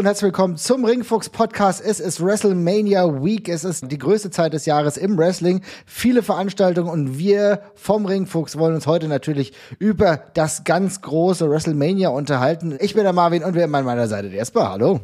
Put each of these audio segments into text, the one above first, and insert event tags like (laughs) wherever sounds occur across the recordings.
Und herzlich willkommen zum Ringfuchs Podcast. Es ist WrestleMania Week. Es ist die größte Zeit des Jahres im Wrestling. Viele Veranstaltungen und wir vom Ringfuchs wollen uns heute natürlich über das ganz große WrestleMania unterhalten. Ich bin der Marvin und wir haben an meiner Seite der Jesper. Hallo.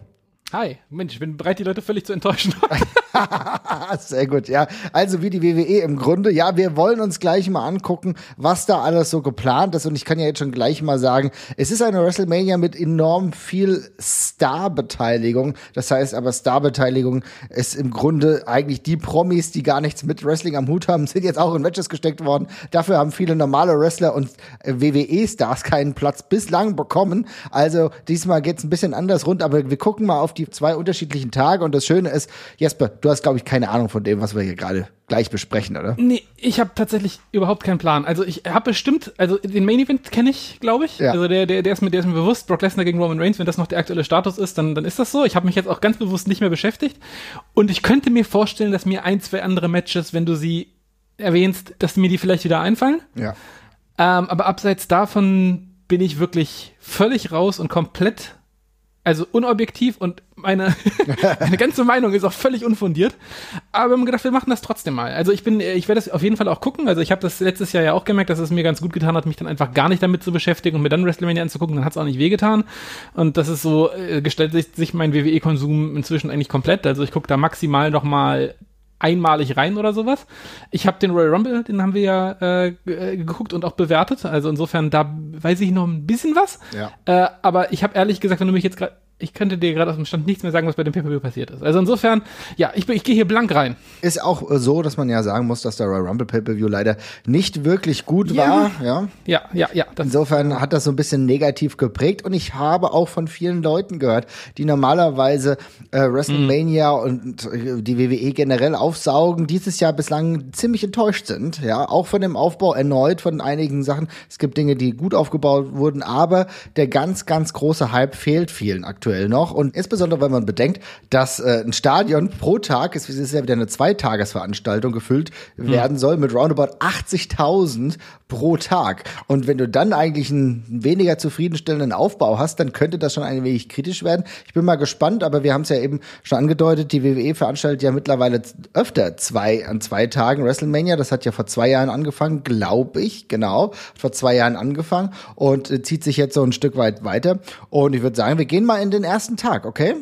Hi, Mensch, ich bin bereit, die Leute völlig zu enttäuschen. (laughs) (laughs) Sehr gut, ja. Also wie die WWE im Grunde. Ja, wir wollen uns gleich mal angucken, was da alles so geplant ist. Und ich kann ja jetzt schon gleich mal sagen, es ist eine WrestleMania mit enorm viel Star-Beteiligung. Das heißt aber, Star-Beteiligung ist im Grunde eigentlich die Promis, die gar nichts mit Wrestling am Hut haben, (laughs) sind jetzt auch in Matches gesteckt worden. Dafür haben viele normale Wrestler und äh, WWE-Stars keinen Platz bislang bekommen. Also diesmal geht's ein bisschen anders rund, aber wir gucken mal auf die zwei unterschiedlichen Tage. Und das Schöne ist, Jesper, du hast, glaube ich, keine Ahnung von dem, was wir hier gerade gleich besprechen, oder? Nee, ich habe tatsächlich überhaupt keinen Plan. Also ich habe bestimmt, also den Main Event kenne ich, glaube ich. Ja. Also der, der, der, ist mir, der ist mir bewusst, Brock Lesnar gegen Roman Reigns, wenn das noch der aktuelle Status ist, dann, dann ist das so. Ich habe mich jetzt auch ganz bewusst nicht mehr beschäftigt. Und ich könnte mir vorstellen, dass mir ein, zwei andere Matches, wenn du sie erwähnst, dass mir die vielleicht wieder einfallen. Ja. Ähm, aber abseits davon bin ich wirklich völlig raus und komplett also unobjektiv und meine, (laughs) meine ganze Meinung ist auch völlig unfundiert. Aber wir haben gedacht, wir machen das trotzdem mal. Also ich bin, ich werde das auf jeden Fall auch gucken. Also ich habe das letztes Jahr ja auch gemerkt, dass es mir ganz gut getan hat, mich dann einfach gar nicht damit zu beschäftigen und mir dann WrestleMania anzugucken. Dann hat es auch nicht wehgetan. Und das ist so, äh, gestellt sich, sich mein WWE-Konsum inzwischen eigentlich komplett. Also ich gucke da maximal noch mal einmalig rein oder sowas. Ich habe den Royal Rumble, den haben wir ja äh, äh, geguckt und auch bewertet. Also insofern, da weiß ich noch ein bisschen was. Ja. Äh, aber ich habe ehrlich gesagt, wenn du mich jetzt gerade ich könnte dir gerade aus dem Stand nichts mehr sagen, was bei dem pay passiert ist. Also insofern, ja, ich, ich gehe hier blank rein. Ist auch äh, so, dass man ja sagen muss, dass der Royal Rumble Pay-Per-View leider nicht wirklich gut ja. war. Ja, ja, ja. ja insofern hat das so ein bisschen negativ geprägt und ich habe auch von vielen Leuten gehört, die normalerweise äh, WrestleMania mhm. und äh, die WWE generell aufsaugen, dieses Jahr bislang ziemlich enttäuscht sind. Ja, auch von dem Aufbau erneut von einigen Sachen. Es gibt Dinge, die gut aufgebaut wurden, aber der ganz, ganz große Hype fehlt vielen aktuell aktuell noch. Und insbesondere, wenn man bedenkt, dass äh, ein Stadion pro Tag, es ist ja wieder eine Zweitagesveranstaltung gefüllt hm. werden soll mit roundabout 80.000 pro Tag. Und wenn du dann eigentlich einen weniger zufriedenstellenden Aufbau hast, dann könnte das schon ein wenig kritisch werden. Ich bin mal gespannt, aber wir haben es ja eben schon angedeutet, die WWE veranstaltet ja mittlerweile öfter zwei an zwei Tagen WrestleMania. Das hat ja vor zwei Jahren angefangen, glaube ich, genau. Vor zwei Jahren angefangen und äh, zieht sich jetzt so ein Stück weit weiter. Und ich würde sagen, wir gehen mal in den ersten Tag, okay?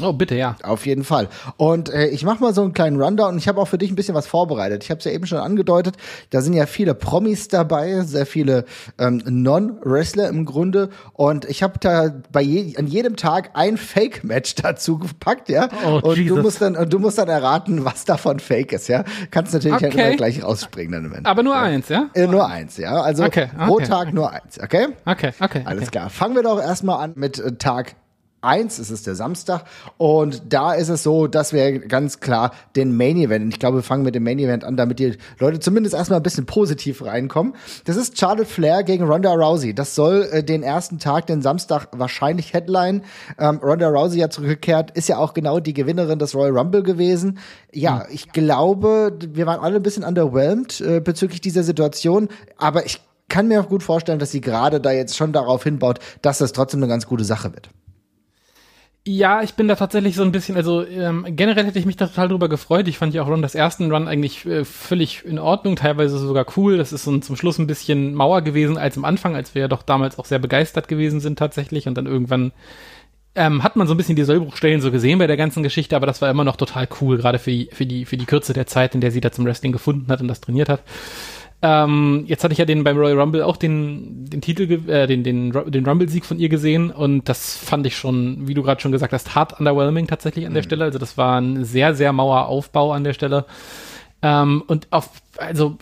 Oh, bitte, ja. Auf jeden Fall. Und äh, ich mache mal so einen kleinen Rundown und ich habe auch für dich ein bisschen was vorbereitet. Ich habe es ja eben schon angedeutet, da sind ja viele Promis dabei, sehr viele ähm, Non-Wrestler im Grunde. Und ich habe da bei je an jedem Tag ein Fake-Match (laughs) dazu gepackt, ja. Oh, und Jesus. du musst dann und du musst dann erraten, was davon Fake ist, ja. Kannst natürlich okay. halt gleich rausspringen dann im Aber nur ja. eins, ja? Äh, nur eins, ja. Also okay. Okay. pro Tag nur eins, okay? Okay, okay. Alles klar. Fangen wir doch erstmal an mit äh, Tag 1, es ist der Samstag und da ist es so, dass wir ganz klar den Main Event, ich glaube, wir fangen mit dem Main Event an, damit die Leute zumindest erstmal ein bisschen positiv reinkommen. Das ist Charlotte Flair gegen Ronda Rousey. Das soll äh, den ersten Tag, den Samstag wahrscheinlich Headline. Ähm, Ronda Rousey ja zurückgekehrt, ist ja auch genau die Gewinnerin des Royal Rumble gewesen. Ja, hm. ich glaube, wir waren alle ein bisschen underwhelmed äh, bezüglich dieser Situation, aber ich kann mir auch gut vorstellen, dass sie gerade da jetzt schon darauf hinbaut, dass das trotzdem eine ganz gute Sache wird. Ja, ich bin da tatsächlich so ein bisschen, also ähm, generell hätte ich mich da total drüber gefreut. Ich fand ja auch Run das ersten Run eigentlich äh, völlig in Ordnung, teilweise sogar cool. Das ist so zum Schluss ein bisschen Mauer gewesen als am Anfang, als wir ja doch damals auch sehr begeistert gewesen sind tatsächlich. Und dann irgendwann ähm, hat man so ein bisschen die Sollbruchstellen so gesehen bei der ganzen Geschichte, aber das war immer noch total cool, gerade für die, für die, für die Kürze der Zeit, in der sie da zum Wrestling gefunden hat und das trainiert hat. Ähm, jetzt hatte ich ja den beim Royal Rumble auch den, den Titel, äh, den, den, den Rumble-Sieg von ihr gesehen und das fand ich schon, wie du gerade schon gesagt hast, hart underwhelming tatsächlich an der mhm. Stelle. Also das war ein sehr, sehr mauer Aufbau an der Stelle. Ähm, und auf, also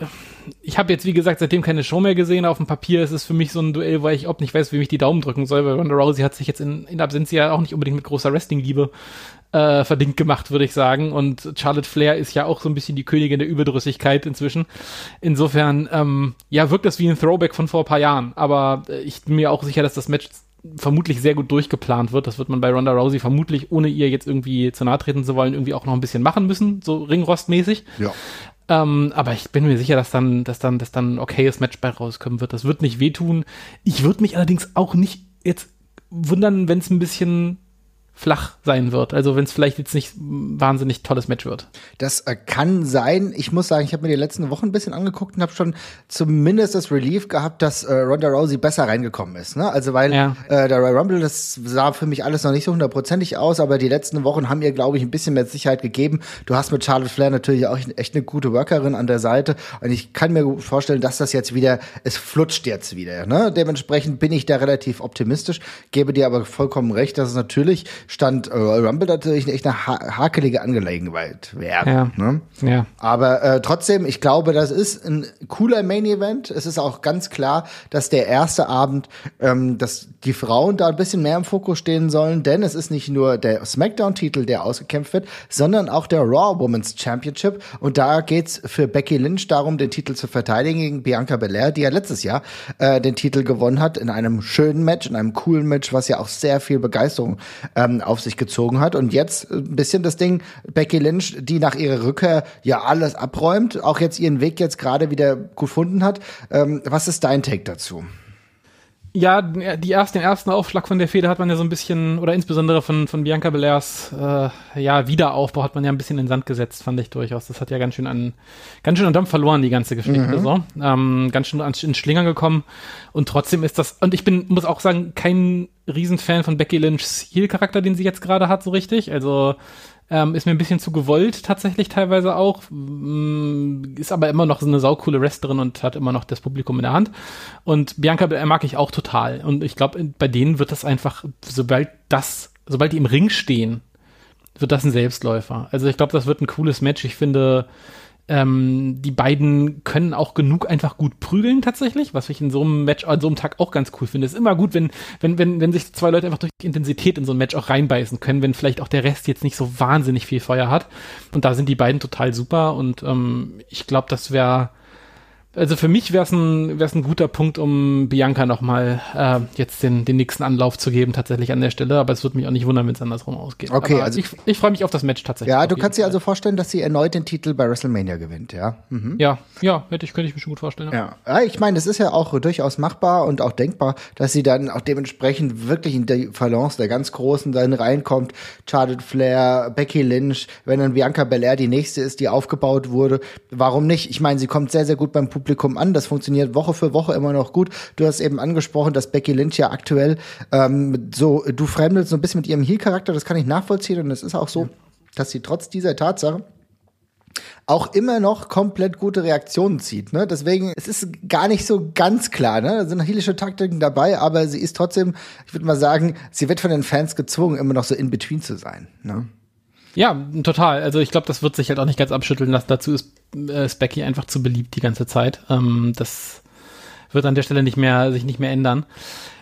ich habe jetzt, wie gesagt, seitdem keine Show mehr gesehen. Auf dem Papier ist es für mich so ein Duell, weil ich überhaupt nicht weiß, wie mich die Daumen drücken soll, weil Ronda Rousey hat sich jetzt in, in Absenz ja auch nicht unbedingt mit großer Wrestling-Liebe äh, verdient gemacht, würde ich sagen. Und Charlotte Flair ist ja auch so ein bisschen die Königin der Überdrüssigkeit inzwischen. Insofern, ähm, ja, wirkt das wie ein Throwback von vor ein paar Jahren. Aber äh, ich bin mir auch sicher, dass das Match vermutlich sehr gut durchgeplant wird. Das wird man bei Ronda Rousey vermutlich, ohne ihr jetzt irgendwie zu nahe treten zu wollen, irgendwie auch noch ein bisschen machen müssen, so ringrostmäßig. Ja. Ähm, aber ich bin mir sicher, dass dann, dass dann, dass dann ein okayes Match bei rauskommen wird. Das wird nicht wehtun. Ich würde mich allerdings auch nicht jetzt wundern, wenn es ein bisschen flach sein wird. Also wenn es vielleicht jetzt nicht wahnsinnig tolles Match wird. Das äh, kann sein. Ich muss sagen, ich habe mir die letzten Wochen ein bisschen angeguckt und habe schon zumindest das Relief gehabt, dass äh, Ronda Rousey besser reingekommen ist. Ne? Also weil ja. äh, der Royal Rumble, das sah für mich alles noch nicht so hundertprozentig aus, aber die letzten Wochen haben ihr, glaube ich, ein bisschen mehr Sicherheit gegeben. Du hast mit Charlotte Flair natürlich auch echt eine gute Workerin an der Seite und ich kann mir vorstellen, dass das jetzt wieder, es flutscht jetzt wieder. Ne? Dementsprechend bin ich da relativ optimistisch, gebe dir aber vollkommen recht, dass es natürlich stand äh, Rumble natürlich echt eine ha hakelige Angelegenheit wäre. Ja. Ne? ja. Aber äh, trotzdem, ich glaube, das ist ein cooler Main Event. Es ist auch ganz klar, dass der erste Abend, ähm, dass die Frauen da ein bisschen mehr im Fokus stehen sollen, denn es ist nicht nur der SmackDown-Titel, der ausgekämpft wird, sondern auch der Raw Women's Championship. Und da geht's für Becky Lynch darum, den Titel zu verteidigen gegen Bianca Belair, die ja letztes Jahr äh, den Titel gewonnen hat in einem schönen Match, in einem coolen Match, was ja auch sehr viel Begeisterung ähm, auf sich gezogen hat. Und jetzt ein bisschen das Ding, Becky Lynch, die nach ihrer Rückkehr ja alles abräumt, auch jetzt ihren Weg jetzt gerade wieder gefunden hat. Ähm, was ist dein Take dazu? Ja, die erst, den ersten Aufschlag von der Feder hat man ja so ein bisschen, oder insbesondere von, von Bianca Belairs äh, ja, Wiederaufbau hat man ja ein bisschen in den Sand gesetzt, fand ich durchaus. Das hat ja ganz schön an, ganz schön an Dampf verloren, die ganze Geschichte. Mhm. So. Ähm, ganz schön an, in Schlingern gekommen. Und trotzdem ist das, und ich bin, muss auch sagen, kein Riesenfan von Becky Lynchs Heel-Charakter, den sie jetzt gerade hat, so richtig. Also ähm, ist mir ein bisschen zu gewollt, tatsächlich teilweise auch. Mm, ist aber immer noch so eine saukoole Wrestlerin und hat immer noch das Publikum in der Hand. Und Bianca mag ich auch total. Und ich glaube, bei denen wird das einfach, sobald das, sobald die im Ring stehen, wird das ein Selbstläufer. Also ich glaube, das wird ein cooles Match. Ich finde, ähm, die beiden können auch genug einfach gut prügeln tatsächlich, was ich in so einem Match, an so einem Tag auch ganz cool finde. Es ist immer gut, wenn, wenn, wenn, wenn sich zwei Leute einfach durch die Intensität in so ein Match auch reinbeißen können, wenn vielleicht auch der Rest jetzt nicht so wahnsinnig viel Feuer hat. Und da sind die beiden total super und ähm, ich glaube, das wäre also für mich wäre es ein, wär's ein guter Punkt, um Bianca nochmal äh, jetzt den, den nächsten Anlauf zu geben, tatsächlich an der Stelle. Aber es würde mich auch nicht wundern, wenn es andersrum ausgeht. Okay, Aber also ich, ich freue mich auf das Match tatsächlich. Ja, du kannst dir also vorstellen, dass sie erneut den Titel bei WrestleMania gewinnt, ja? Mhm. Ja, ja, hätte ich, könnte ich mir schon gut vorstellen. Ja, ja ich meine, es ist ja auch durchaus machbar und auch denkbar, dass sie dann auch dementsprechend wirklich in die Balance der ganz Großen dann reinkommt. Charlotte Flair, Becky Lynch, wenn dann Bianca Belair die nächste ist, die aufgebaut wurde. Warum nicht? Ich meine, sie kommt sehr, sehr gut beim Publikum Publikum an. Das funktioniert Woche für Woche immer noch gut. Du hast eben angesprochen, dass Becky Lynch ja aktuell ähm, so, du fremdelst so ein bisschen mit ihrem Heel-Charakter, das kann ich nachvollziehen und es ist auch so, ja. dass sie trotz dieser Tatsache auch immer noch komplett gute Reaktionen zieht. Ne? Deswegen, es ist gar nicht so ganz klar. Ne? Da sind heelische Taktiken dabei, aber sie ist trotzdem, ich würde mal sagen, sie wird von den Fans gezwungen, immer noch so in between zu sein. Ne? Ja, total. Also ich glaube, das wird sich halt auch nicht ganz abschütteln lassen. Dazu ist, äh, ist Becky einfach zu beliebt die ganze Zeit. Ähm, das wird an der Stelle nicht mehr, sich nicht mehr ändern.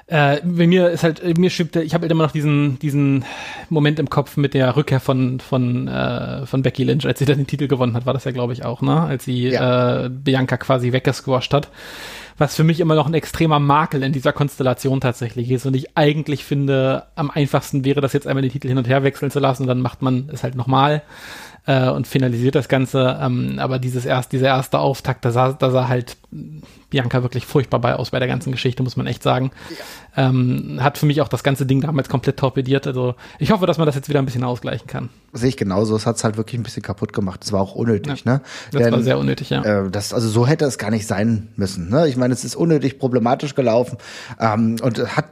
Äh, bei mir ist halt, mir schiebt, ich habe halt immer noch diesen, diesen Moment im Kopf mit der Rückkehr von, von, äh, von Becky Lynch, als sie dann den Titel gewonnen hat, war das ja, glaube ich, auch, ne? Als sie ja. äh, Bianca quasi weggesquasht hat was für mich immer noch ein extremer Makel in dieser Konstellation tatsächlich ist. Und ich eigentlich finde, am einfachsten wäre das jetzt einmal den Titel hin und her wechseln zu lassen und dann macht man es halt nochmal äh, und finalisiert das Ganze. Ähm, aber dieses erst, dieser erste Auftakt, da sah, da sah halt Bianca wirklich furchtbar bei aus bei der ganzen Geschichte, muss man echt sagen. Ja. Ähm, hat für mich auch das ganze Ding damals komplett torpediert. Also ich hoffe, dass man das jetzt wieder ein bisschen ausgleichen kann. Sehe ich genauso. Es hat es halt wirklich ein bisschen kaputt gemacht. Es war auch unnötig, ja. ne? Das Denn, war sehr unnötig, ja. Äh, das, also so hätte es gar nicht sein müssen. Ne? Ich meine, es ist unnötig problematisch gelaufen ähm, und hat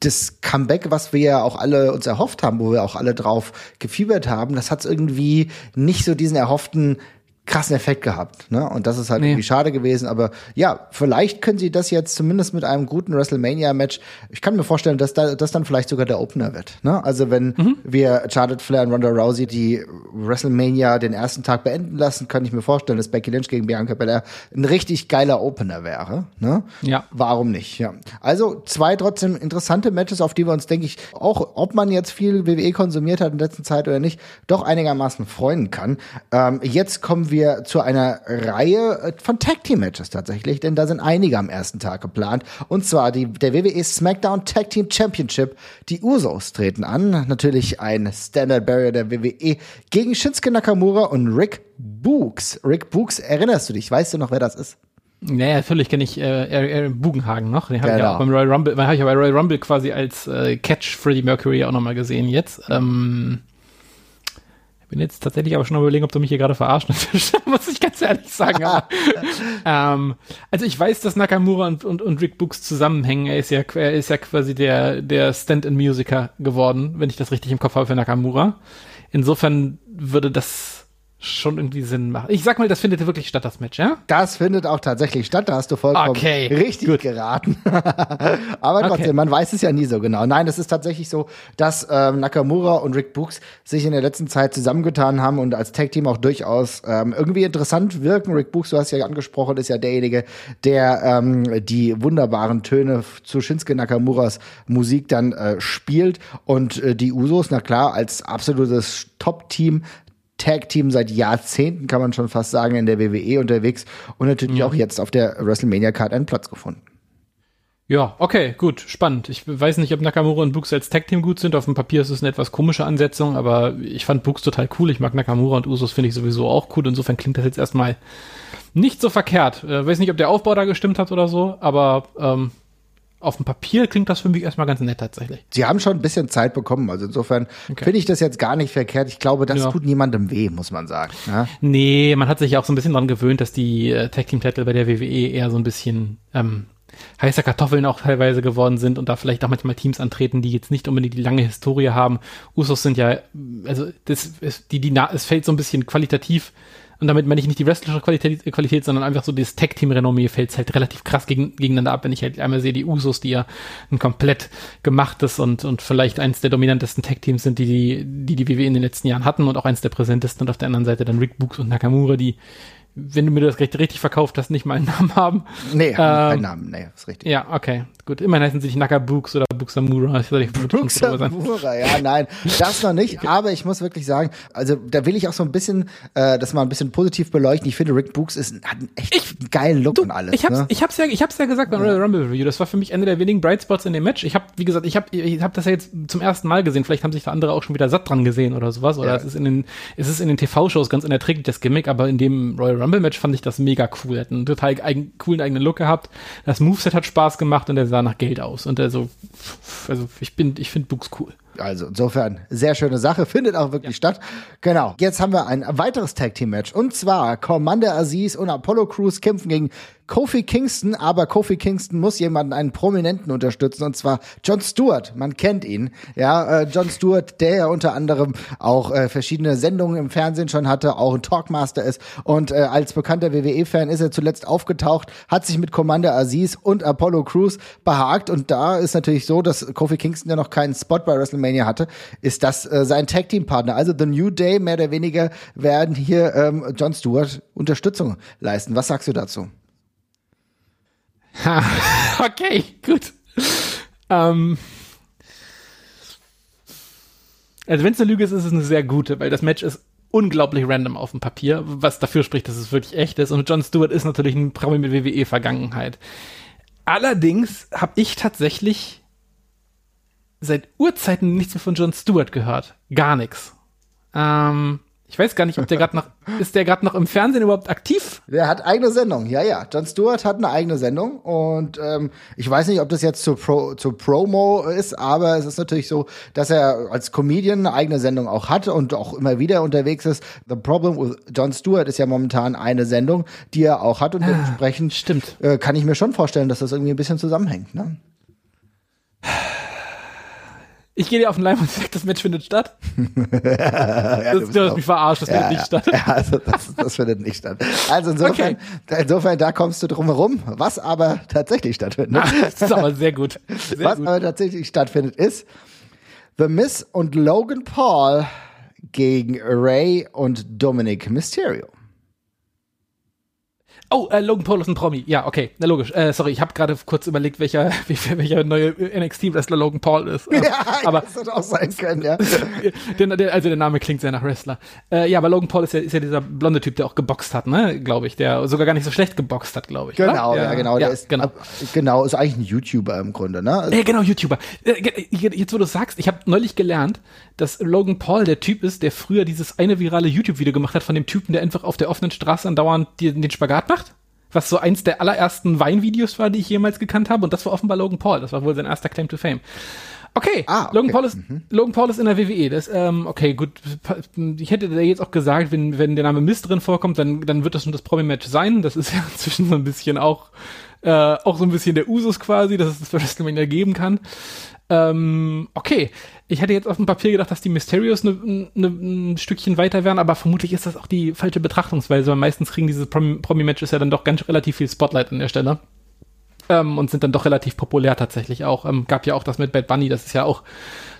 das Comeback, was wir ja auch alle uns erhofft haben, wo wir auch alle drauf gefiebert haben, das hat irgendwie nicht so diesen erhofften krassen Effekt gehabt. Ne? Und das ist halt nee. irgendwie schade gewesen. Aber ja, vielleicht können sie das jetzt zumindest mit einem guten WrestleMania-Match. Ich kann mir vorstellen, dass da, das dann vielleicht sogar der Opener wird. Ne? Also wenn mhm. wir Charlotte Flair und Ronda Rousey die WrestleMania den ersten Tag beenden lassen, kann ich mir vorstellen, dass Becky Lynch gegen Bianca Belair ein richtig geiler Opener wäre. Ne? Ja. Warum nicht? Ja. Also zwei trotzdem interessante Matches, auf die wir uns, denke ich, auch ob man jetzt viel WWE konsumiert hat in letzter Zeit oder nicht, doch einigermaßen freuen kann. Ähm, jetzt kommen wir wir zu einer Reihe äh, von Tag Team Matches tatsächlich, denn da sind einige am ersten Tag geplant. Und zwar die, der WWE SmackDown Tag Team Championship. Die Usos treten an. Natürlich ein Standard Barrier der WWE gegen Shinsuke Nakamura und Rick Books. Rick Books, erinnerst du dich? Weißt du noch, wer das ist? Naja, natürlich kenne ich äh, Bugenhagen noch. Den habe ich ja Genau. auch beim Royal Rumble, habe ich ja bei Royal Rumble quasi als äh, Catch Freddie Mercury auch nochmal gesehen jetzt. Ähm, bin jetzt tatsächlich aber schon am überlegen, ob du mich hier gerade verarschen (laughs) muss ich ganz ehrlich sagen. Aber, (laughs) ähm, also ich weiß, dass Nakamura und, und, und Rick Books zusammenhängen. Er ist ja, er ist ja quasi der, der Stand-in-Musiker geworden, wenn ich das richtig im Kopf habe für Nakamura. Insofern würde das schon irgendwie Sinn machen. Ich sag mal, das findet wirklich statt, das Match, ja? Das findet auch tatsächlich statt, da hast du vollkommen Okay, richtig gut. geraten. (laughs) Aber trotzdem, Okay. man weiß es ja nie so genau. Nein, es ist tatsächlich so, dass ähm, Nakamura und Rick Books sich in der letzten Zeit zusammengetan haben und als Tag-Team auch durchaus ähm, irgendwie interessant wirken. Rick Books, du hast ja angesprochen, ist ja derjenige, der ähm, die wunderbaren Töne zu Shinsuke Nakamuras Musik dann äh, spielt und äh, die Usos, na klar, als absolutes Top-Team Tag-Team seit Jahrzehnten, kann man schon fast sagen, in der WWE unterwegs und natürlich auch jetzt auf der WrestleMania-Card einen Platz gefunden. Ja, okay, gut, spannend. Ich weiß nicht, ob Nakamura und Brooks als Tag-Team gut sind. Auf dem Papier ist es eine etwas komische Ansetzung, aber ich fand Brooks total cool. Ich mag Nakamura und Usos finde ich sowieso auch cool. Insofern klingt das jetzt erstmal nicht so verkehrt. Äh, weiß nicht, ob der Aufbau da gestimmt hat oder so, aber ähm, auf dem Papier klingt das für mich erstmal ganz nett tatsächlich. Sie haben schon ein bisschen Zeit bekommen, also insofern Okay. finde ich das jetzt gar nicht verkehrt. Ich glaube, das Ja. tut niemandem weh, muss man sagen. Ja? Nee, man hat sich ja auch so ein bisschen dran gewöhnt, dass die äh, Tag-Team-Titel bei der WWE eher so ein bisschen ähm, heißer Kartoffeln auch teilweise geworden sind und da vielleicht auch manchmal Teams antreten, die jetzt nicht unbedingt die lange Historie haben. Usos sind ja, also das ist, die, die, es fällt so ein bisschen qualitativ und damit meine ich nicht die wrestlerische Qualität, Qualität sondern einfach so das Tag-Team-Renommee fällt halt relativ krass gegen, gegeneinander ab, wenn ich halt einmal sehe, die Usos, die ja ein komplett gemachtes und, und vielleicht eins der dominantesten Tag-Teams sind, die die, die die WWE in den letzten Jahren hatten und auch eins der präsentesten. Und auf der anderen Seite dann Rick Books und Nakamura, die, wenn du mir das recht, richtig verkauft hast, nicht mal einen (laughs) Namen haben. Nee, Ähm, keinen Namen. Nee, ist richtig. Ja, okay, gut. Immerhin heißen sie nicht Nakabooks oder Buxamura. Ich Samura, ja, nein, das noch nicht. Aber ich muss wirklich sagen, also da will ich auch so ein bisschen, äh, das mal ein bisschen positiv beleuchten. Ich finde, Rick Books ist, hat einen echt geilen Look und alles. Ich hab's, ne? ich hab's ja, ich hab's ja gesagt beim Royal Rumble Review. Das war für mich einer der wenigen Bright Spots in dem Match. Ich habe, wie gesagt, ich habe, ich hab das ja jetzt zum ersten Mal gesehen. Vielleicht haben sich da andere auch schon wieder satt dran gesehen oder sowas. Oder Ja. es ist in den, es ist in den TV-Shows ganz unerträglich das Gimmick. Aber in dem Royal Rumble Match fand ich das mega cool. Hat einen total eigen, coolen eigenen Look gehabt. Das Moveset hat Spaß gemacht und er sah nach Geld aus. Und er so, also ich bin, ich finde Books cool. Also insofern, sehr schöne Sache, findet auch wirklich statt. Genau, jetzt haben wir ein weiteres Tag-Team-Match. Und zwar Commander Aziz und Apollo Crews kämpfen gegen Kofi Kingston, aber Kofi Kingston muss jemanden, einen Prominenten unterstützen, und zwar John Stewart. Man kennt ihn. Ja, äh, John Stewart, der ja unter anderem auch äh, verschiedene Sendungen im Fernsehen schon hatte, auch ein Talkmaster ist. Und äh, als bekannter WWE-Fan ist er zuletzt aufgetaucht, hat sich mit Commander Aziz und Apollo Crews behagt. Und da ist natürlich so, dass Kofi Kingston ja noch keinen Spot bei WrestleMania hatte, ist das äh, sein Tag-Team-Partner. Also The New Day, mehr oder weniger, werden hier ähm, John Stewart Unterstützung leisten. Was sagst du dazu? Ha, (laughs) okay, gut. Ähm, also wenn es eine Lüge ist, ist es eine sehr gute, weil das Match ist unglaublich random auf dem Papier, was dafür spricht, dass es wirklich echt ist. Und John Stewart ist natürlich ein Promi mit WWE-Vergangenheit. Allerdings habe ich tatsächlich seit Urzeiten nichts mehr von John Stewart gehört. Gar nichts. Ähm, ich weiß gar nicht, ob der gerade noch, (laughs) ist der gerade noch im Fernsehen überhaupt aktiv? Der hat eigene Sendung, ja, ja. John Stewart hat eine eigene Sendung und ähm, ich weiß nicht, ob das jetzt zur, Pro, zur Promo ist, aber es ist natürlich so, dass er als Comedian eine eigene Sendung auch hat und auch immer wieder unterwegs ist. The Problem with John Stewart ist ja momentan eine Sendung, die er auch hat und dementsprechend stimmt. Äh, kann ich mir schon vorstellen, dass das irgendwie ein bisschen zusammenhängt. Ne? Ich gehe dir auf den Leim und sag, das Match findet statt. (laughs) das, du hast mich verarscht, das findet nicht statt. Ja, also das, das findet nicht statt. Also insofern, insofern, da kommst du drum herum. Was aber tatsächlich stattfindet. Ah, das ist aber sehr gut. Sehr Was gut. aber tatsächlich stattfindet, ist The Miss und Logan Paul gegen Ray und Dominic Mysterio. Oh, äh, Logan Paul ist ein Promi. Ja, okay, na logisch. Äh, sorry, ich habe gerade kurz überlegt, welcher, (laughs) welcher neue NXT-Wrestler Logan Paul ist. Ähm, (laughs) aber das hätte auch sein können, ja. (laughs) der, der, also der Name klingt sehr nach Wrestler. Äh, ja, aber Logan Paul ist ja, ist ja dieser blonde Typ, der auch geboxt hat, ne, glaube ich, der sogar gar nicht so schlecht geboxt hat, glaube ich. Genau, oder? ja, genau. Ja, der ist, genau. ab- genau, ist eigentlich ein YouTuber im Grunde, ne? Ja, genau, YouTuber. Äh, ge- Jetzt, wo du sagst, ich habe neulich gelernt, dass Logan Paul der Typ ist, der früher dieses eine virale YouTube-Video gemacht hat von dem Typen, der einfach auf der offenen Straße andauernd den Spagat macht. Was so eins der allerersten Weinvideos war, die ich jemals gekannt habe. Und das war offenbar Logan Paul. Das war wohl sein erster Claim to Fame. Okay, ah, okay. Logan, Paul ist, mhm. Logan Paul ist in der WWE. Das, ähm, okay, gut. Ich hätte da jetzt auch gesagt, wenn, wenn der Name Mist drin vorkommt, dann, dann wird das schon das Promi-Match sein. Das ist (laughs) ja inzwischen so ein bisschen auch, äh, auch so ein bisschen der Usus quasi, dass es das für WrestleMania geben kann. Ähm, okay, ich hätte jetzt auf dem Papier gedacht, dass die Mysterios ne, ne, ein Stückchen weiter wären, aber vermutlich ist das auch die falsche Betrachtungsweise, weil meistens kriegen diese Promi-Matches ja dann doch ganz relativ viel Spotlight an der Stelle. Ähm, und sind dann doch relativ populär tatsächlich auch. Ähm, gab ja auch das mit Bad Bunny, das ist ja auch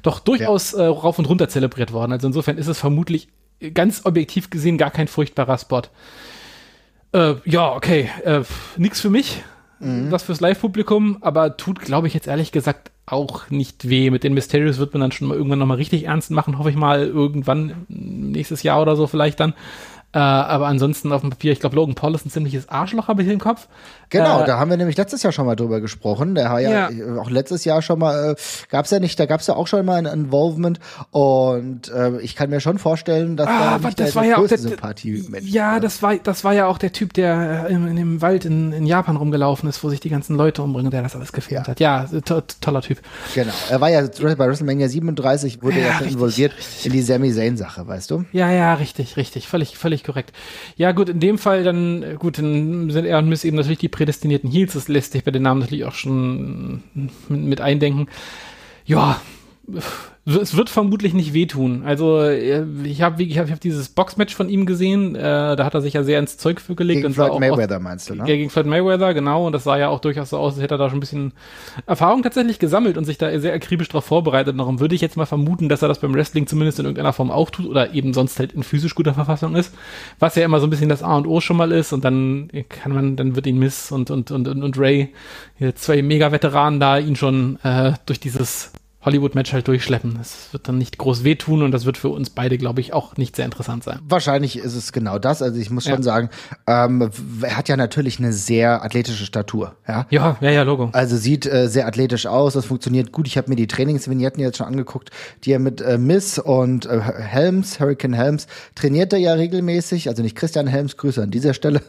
doch durchaus ja. äh, rauf und runter zelebriert worden. Also insofern ist es vermutlich ganz objektiv gesehen gar kein furchtbarer Spot. Äh, ja, okay, äh, nix für mich, mhm. was fürs Live-Publikum, aber tut, glaube ich, jetzt ehrlich gesagt auch nicht weh. Mit den Mysterios wird man dann schon mal irgendwann nochmal richtig ernst machen, hoffe ich mal, irgendwann nächstes Jahr oder so vielleicht dann. Äh, aber ansonsten auf dem Papier, ich glaube, Logan Paul ist ein ziemliches Arschloch, habe ich im Kopf. Genau, äh, da haben wir nämlich letztes Jahr schon mal drüber gesprochen. Der hat ja, ja. auch letztes Jahr schon mal, äh, gab's ja nicht, da gab's ja auch schon mal ein Involvement und äh, ich kann mir schon vorstellen, dass ah, da das der, war ja auch der, Sympathie Mensch Ja, war. das war, das war ja auch der Typ, der in, in dem Wald in, in Japan rumgelaufen ist, wo sich die ganzen Leute umbringen, der das alles gefilmt ja. hat. Ja, to toller Typ. Genau, er war ja bei WrestleMania 37, wurde ja, ja richtig, involviert richtig. in die Sami Zayn-Sache, weißt du? Ja, ja, richtig, richtig, völlig, völlig korrekt. Ja, gut, in dem Fall dann, gut, dann sind er und Miss eben natürlich die prädestinierten Heels, das lässt sich bei den Namen natürlich auch schon mit, eindenken. Ja, es wird vermutlich nicht wehtun. Also äh, ich habe ich hab, ich hab dieses Boxmatch von ihm gesehen, äh, da hat er sich ja sehr ins Zeug für gelegt. Gegen Floyd Mayweather auch, meinst du, ne? Gegen Floyd Mayweather, genau. Und das sah ja auch durchaus so aus, als hätte er da schon ein bisschen Erfahrung tatsächlich gesammelt und sich da sehr akribisch darauf vorbereitet. Darum würde ich jetzt mal vermuten, dass er das beim Wrestling zumindest in irgendeiner Form auch tut oder eben sonst halt in physisch guter Verfassung ist. Was ja immer so ein bisschen das A und O schon mal ist und dann kann man, dann wird ihn Miss und, und, und, und Ray, zwei Mega-Veteranen da, ihn schon äh, durch dieses Hollywood-Match halt durchschleppen. Das wird dann nicht groß wehtun und das wird für uns beide, glaube ich, auch nicht sehr interessant sein. Wahrscheinlich ist es genau das. Also ich muss schon ja. sagen, ähm, er hat ja natürlich eine sehr athletische Statur. Ja, ja, ja, ja Logo. Also sieht äh, sehr athletisch aus, das funktioniert gut. Ich habe mir die Trainingsvignetten jetzt schon angeguckt, die er mit äh, Miss und äh, Helms, Hurricane Helms, trainiert er ja regelmäßig. Also nicht Christian Helms, Grüße an dieser Stelle,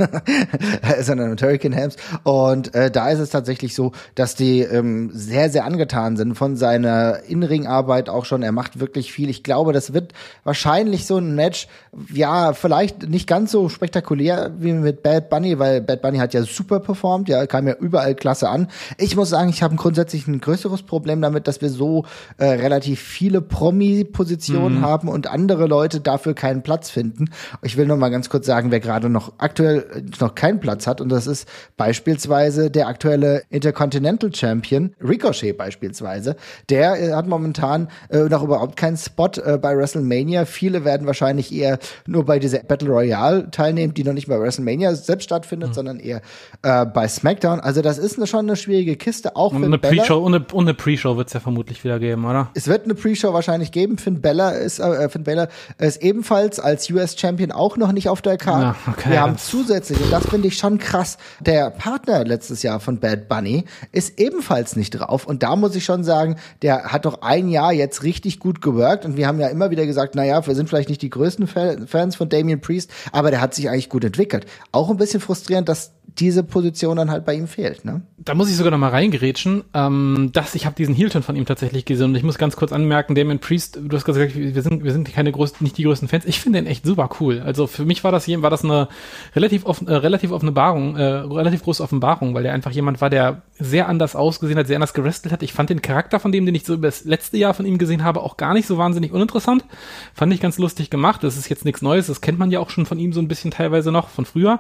(laughs) sondern mit Hurricane Helms. Und äh, da ist es tatsächlich so, dass die ähm, sehr, sehr angetan sind von seiner in-Ring-Arbeit auch schon. Er macht wirklich viel. Ich glaube, das wird wahrscheinlich so ein Match, ja, vielleicht nicht ganz so spektakulär wie mit Bad Bunny, weil Bad Bunny hat ja super performt, ja, kam ja überall klasse an. Ich muss sagen, ich habe grundsätzlich ein größeres Problem damit, dass wir so äh, relativ viele Promi-Positionen mhm. haben und andere Leute dafür keinen Platz finden. Ich will noch mal ganz kurz sagen, wer gerade noch aktuell noch keinen Platz hat und das ist beispielsweise der aktuelle Intercontinental Champion Ricochet beispielsweise, der er hat momentan äh, noch überhaupt keinen Spot äh, bei WrestleMania. Viele werden wahrscheinlich eher nur bei dieser Battle Royale teilnehmen, die noch nicht bei WrestleMania selbst stattfindet, mhm. sondern eher äh, bei SmackDown. Also das ist eine, schon eine schwierige Kiste, auch und eine Pre-Show und eine, und eine Pre-Show wird es ja vermutlich wieder geben, oder? Es wird eine Pre-Show wahrscheinlich geben. Finn Bella ist äh, Finn Bella ist ebenfalls als US Champion auch noch nicht auf der Karte. Ja, okay, Wir haben zusätzlich und das finde ich schon krass. Der Partner letztes Jahr von Bad Bunny ist ebenfalls nicht drauf und da muss ich schon sagen, der hat doch ein Jahr jetzt richtig gut geworkt und wir haben ja immer wieder gesagt, naja, wir sind vielleicht nicht die größten Fans von Damien Priest, aber der hat sich eigentlich gut entwickelt. Auch ein bisschen frustrierend, dass diese Position dann halt bei ihm fehlt. Ne? Da muss ich sogar noch mal reingerätschen. Ähm, dass ich habe diesen Heel-Turn von ihm tatsächlich gesehen und ich muss ganz kurz anmerken, Damien Priest, du hast gesagt, wir sind, wir sind keine größten, nicht die größten Fans. Ich finde den echt super cool. Also für mich war das war das eine relativ offen, äh, relativ offene äh, relativ große Offenbarung, weil der einfach jemand war, der sehr anders ausgesehen hat, sehr anders gerestelt hat. Ich fand den Charakter von dem, den ich so über das letzte Jahr von ihm gesehen habe, auch gar nicht so wahnsinnig uninteressant. Fand ich ganz lustig gemacht. Das ist jetzt nichts Neues. Das kennt man ja auch schon von ihm so ein bisschen teilweise noch von früher.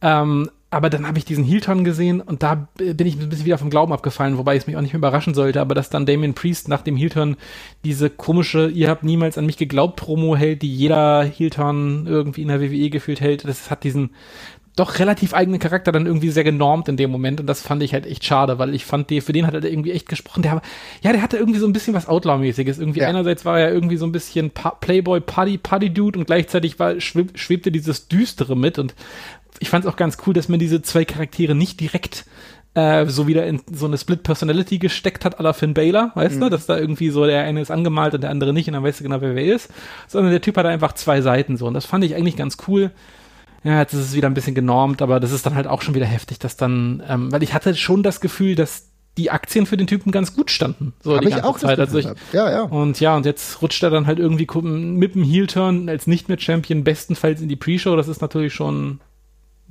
Ähm, aber dann habe ich diesen Heel-Turn gesehen und da bin ich ein bisschen wieder vom Glauben abgefallen, wobei es mich auch nicht mehr überraschen sollte, aber dass dann Damien Priest nach dem Heel-Turn diese komische, ihr habt niemals an mich geglaubt Promo hält, die jeder Heel-Turn irgendwie in der WWE gefühlt hält, das hat diesen doch relativ eigenen Charakter dann irgendwie sehr genormt in dem Moment und das fand ich halt echt schade, weil ich fand, die, für den hat er irgendwie echt gesprochen. Der, ja, der hatte irgendwie so ein bisschen was Outlaw-mäßiges. Irgendwie ja. einerseits war er irgendwie so ein bisschen pa Playboy, Party, Party Dude und gleichzeitig war, schweb, schwebte dieses Düstere mit und ich fand es auch ganz cool, dass man diese zwei Charaktere nicht direkt äh, so wieder in so eine Split Personality gesteckt hat, à la Finn Baylor, weißt mhm. du, dass da irgendwie so der eine ist angemalt und der andere nicht und dann weißt du genau, wer wer ist, sondern der Typ hat einfach zwei Seiten so und das fand ich eigentlich ganz cool. Ja, jetzt ist es wieder ein bisschen genormt, aber das ist dann halt auch schon wieder heftig, dass dann, ähm, weil ich hatte schon das Gefühl, dass die Aktien für den Typen ganz gut standen. So Hab die ganze ich auch Zeit. Also ich, ja, ja. Und ja, und jetzt rutscht er dann halt irgendwie mit dem Heel-Turn als nicht mehr Champion bestenfalls in die Pre-Show. Das ist natürlich schon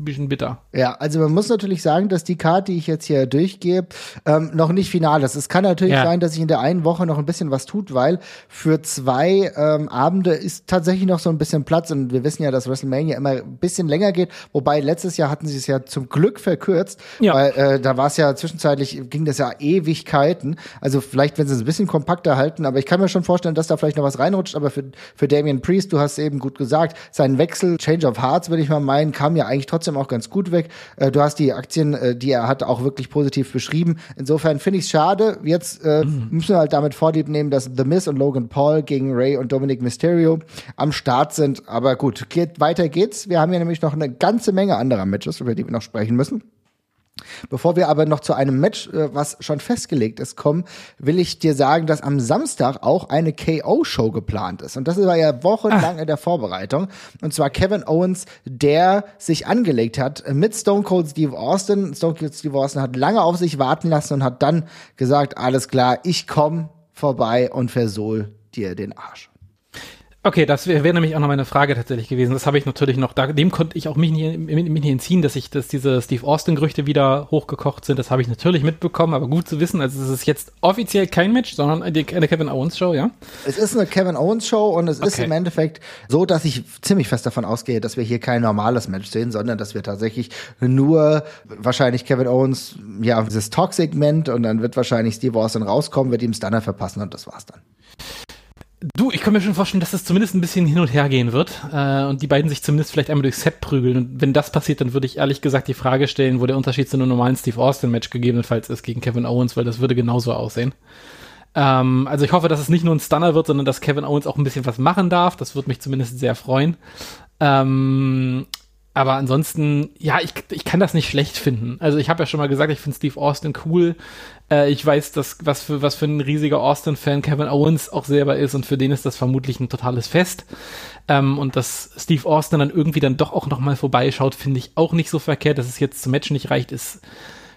bisschen bitter. Ja, also man muss natürlich sagen, dass die Karte, die ich jetzt hier durchgebe, ähm, noch nicht final ist. Es kann natürlich ja. sein, dass sich in der einen Woche noch ein bisschen was tut, weil für zwei ähm, Abende ist tatsächlich noch so ein bisschen Platz und wir wissen ja, dass WrestleMania immer ein bisschen länger geht, wobei letztes Jahr hatten sie es ja zum Glück verkürzt, ja. weil äh, da war es ja zwischenzeitlich, ging das ja Ewigkeiten. Also vielleicht, wenn sie es ein bisschen kompakter halten, aber ich kann mir schon vorstellen, dass da vielleicht noch was reinrutscht, aber für, für Damien Priest, du hast eben gut gesagt, sein Wechsel, Change of Hearts, würde ich mal meinen, kam ja eigentlich trotzdem trotzdem auch ganz gut weg. Äh, du hast die Aktien, äh, die er hat, auch wirklich positiv beschrieben. Insofern finde ich es schade. Jetzt äh, mhm. müssen wir halt damit vorlieb nehmen, dass The Miz und Logan Paul gegen Ray und Dominic Mysterio am Start sind. Aber gut, geht, weiter geht's. Wir haben hier nämlich noch eine ganze Menge anderer Matches, über die wir noch sprechen müssen. Bevor wir aber noch zu einem Match, äh, was schon festgelegt ist, kommen, will ich dir sagen, dass am Samstag auch eine KO-Show geplant ist. Und das war ja wochenlang Ach. in der Vorbereitung. Und zwar Kevin Owens, der sich angelegt hat mit Stone Cold Steve Austin. Stone Cold Steve Austin hat lange auf sich warten lassen und hat dann gesagt, alles klar, ich komme vorbei und versohl dir den Arsch. Okay, das wäre wär nämlich auch noch meine Frage tatsächlich gewesen. Das habe ich natürlich noch, da, dem konnte ich auch mich nicht, mich nicht entziehen, dass ich, dass diese Steve Austin-Gerüchte wieder hochgekocht sind. Das habe ich natürlich mitbekommen, aber gut zu wissen. Also es ist jetzt offiziell kein Match, sondern eine Kevin Owens-Show, ja? Es ist eine Kevin Owens-Show und es okay. ist im Endeffekt so, dass ich ziemlich fest davon ausgehe, dass wir hier kein normales Match sehen, sondern dass wir tatsächlich nur wahrscheinlich Kevin Owens, ja, dieses Talk-Segment und dann wird wahrscheinlich Steve Austin rauskommen, wird ihm Stunner verpassen und das war's dann. Du, ich kann mir schon vorstellen, dass es zumindest ein bisschen hin und her gehen wird äh, und die beiden sich zumindest vielleicht einmal durchs Set prügeln. Und wenn das passiert, dann würde ich ehrlich gesagt die Frage stellen, wo der Unterschied zu einem normalen Steve Austin-Match gegebenenfalls ist gegen Kevin Owens, weil das würde genauso aussehen. Ähm, also ich hoffe, dass es nicht nur ein Stunner wird, sondern dass Kevin Owens auch ein bisschen was machen darf. Das würde mich zumindest sehr freuen. Ähm, aber ansonsten, ja, ich, ich kann das nicht schlecht finden. Also ich habe ja schon mal gesagt, ich finde Steve Austin cool. Äh, ich weiß, dass was für was für ein riesiger Austin-Fan Kevin Owens auch selber ist und für den ist das vermutlich ein totales Fest. Ähm, und dass Steve Austin dann irgendwie dann doch auch noch mal vorbeischaut, finde ich auch nicht so verkehrt. Dass es jetzt zum Match nicht reicht, ist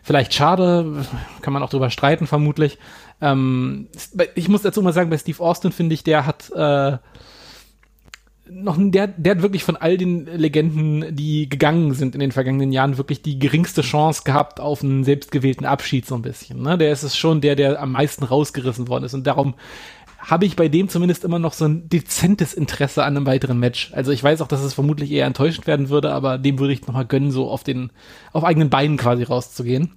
vielleicht schade. Kann man auch drüber streiten, vermutlich. Ähm, ich muss dazu mal sagen, bei Steve Austin finde ich, der hat äh, noch der, der hat wirklich von all den Legenden, die gegangen sind in den vergangenen Jahren, wirklich die geringste Chance gehabt auf einen selbstgewählten Abschied so ein bisschen. Ne? Der ist es schon der, der am meisten rausgerissen worden ist und darum habe ich bei dem zumindest immer noch so ein dezentes Interesse an einem weiteren Match. Also ich weiß auch, dass es vermutlich eher enttäuschend werden würde, aber dem würde ich nochmal gönnen, so auf den, auf eigenen Beinen quasi rauszugehen.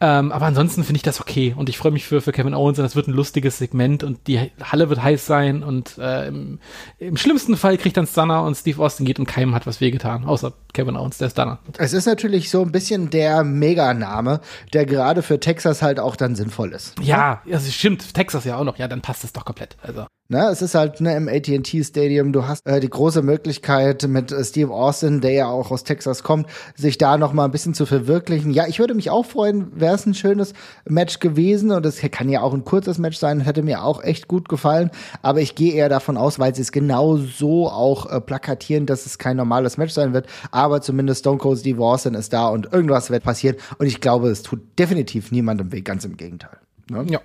Ähm, aber ansonsten finde ich das okay und ich freue mich für, für Kevin Owens und das wird ein lustiges Segment und die Halle wird heiß sein und äh, im, im, schlimmsten Fall kriegt dann Stunner und Steve Austin geht und keinem hat was wehgetan, außer Kevin Owens, der Stunner. Es ist natürlich so ein bisschen der Meganame, der gerade für Texas halt auch dann sinnvoll ist. Ja, ja, das stimmt, Texas ja auch noch, ja, dann passt es doch komplett. Also. Ne, es ist halt ne, im AT&T Stadium, du hast äh, die große Möglichkeit mit äh, Steve Austin, der ja auch aus Texas kommt, sich da noch mal ein bisschen zu verwirklichen. Ja, ich würde mich auch freuen, wäre es ein schönes Match gewesen und es kann ja auch ein kurzes Match sein, hätte mir auch echt gut gefallen, aber ich gehe eher davon aus, weil sie es genau so auch äh, plakatieren, dass es kein normales Match sein wird, aber zumindest Stone Cold Steve Austin ist da und irgendwas wird passieren und ich glaube, es tut definitiv niemandem weh, ganz im Gegenteil. Ne? Ja.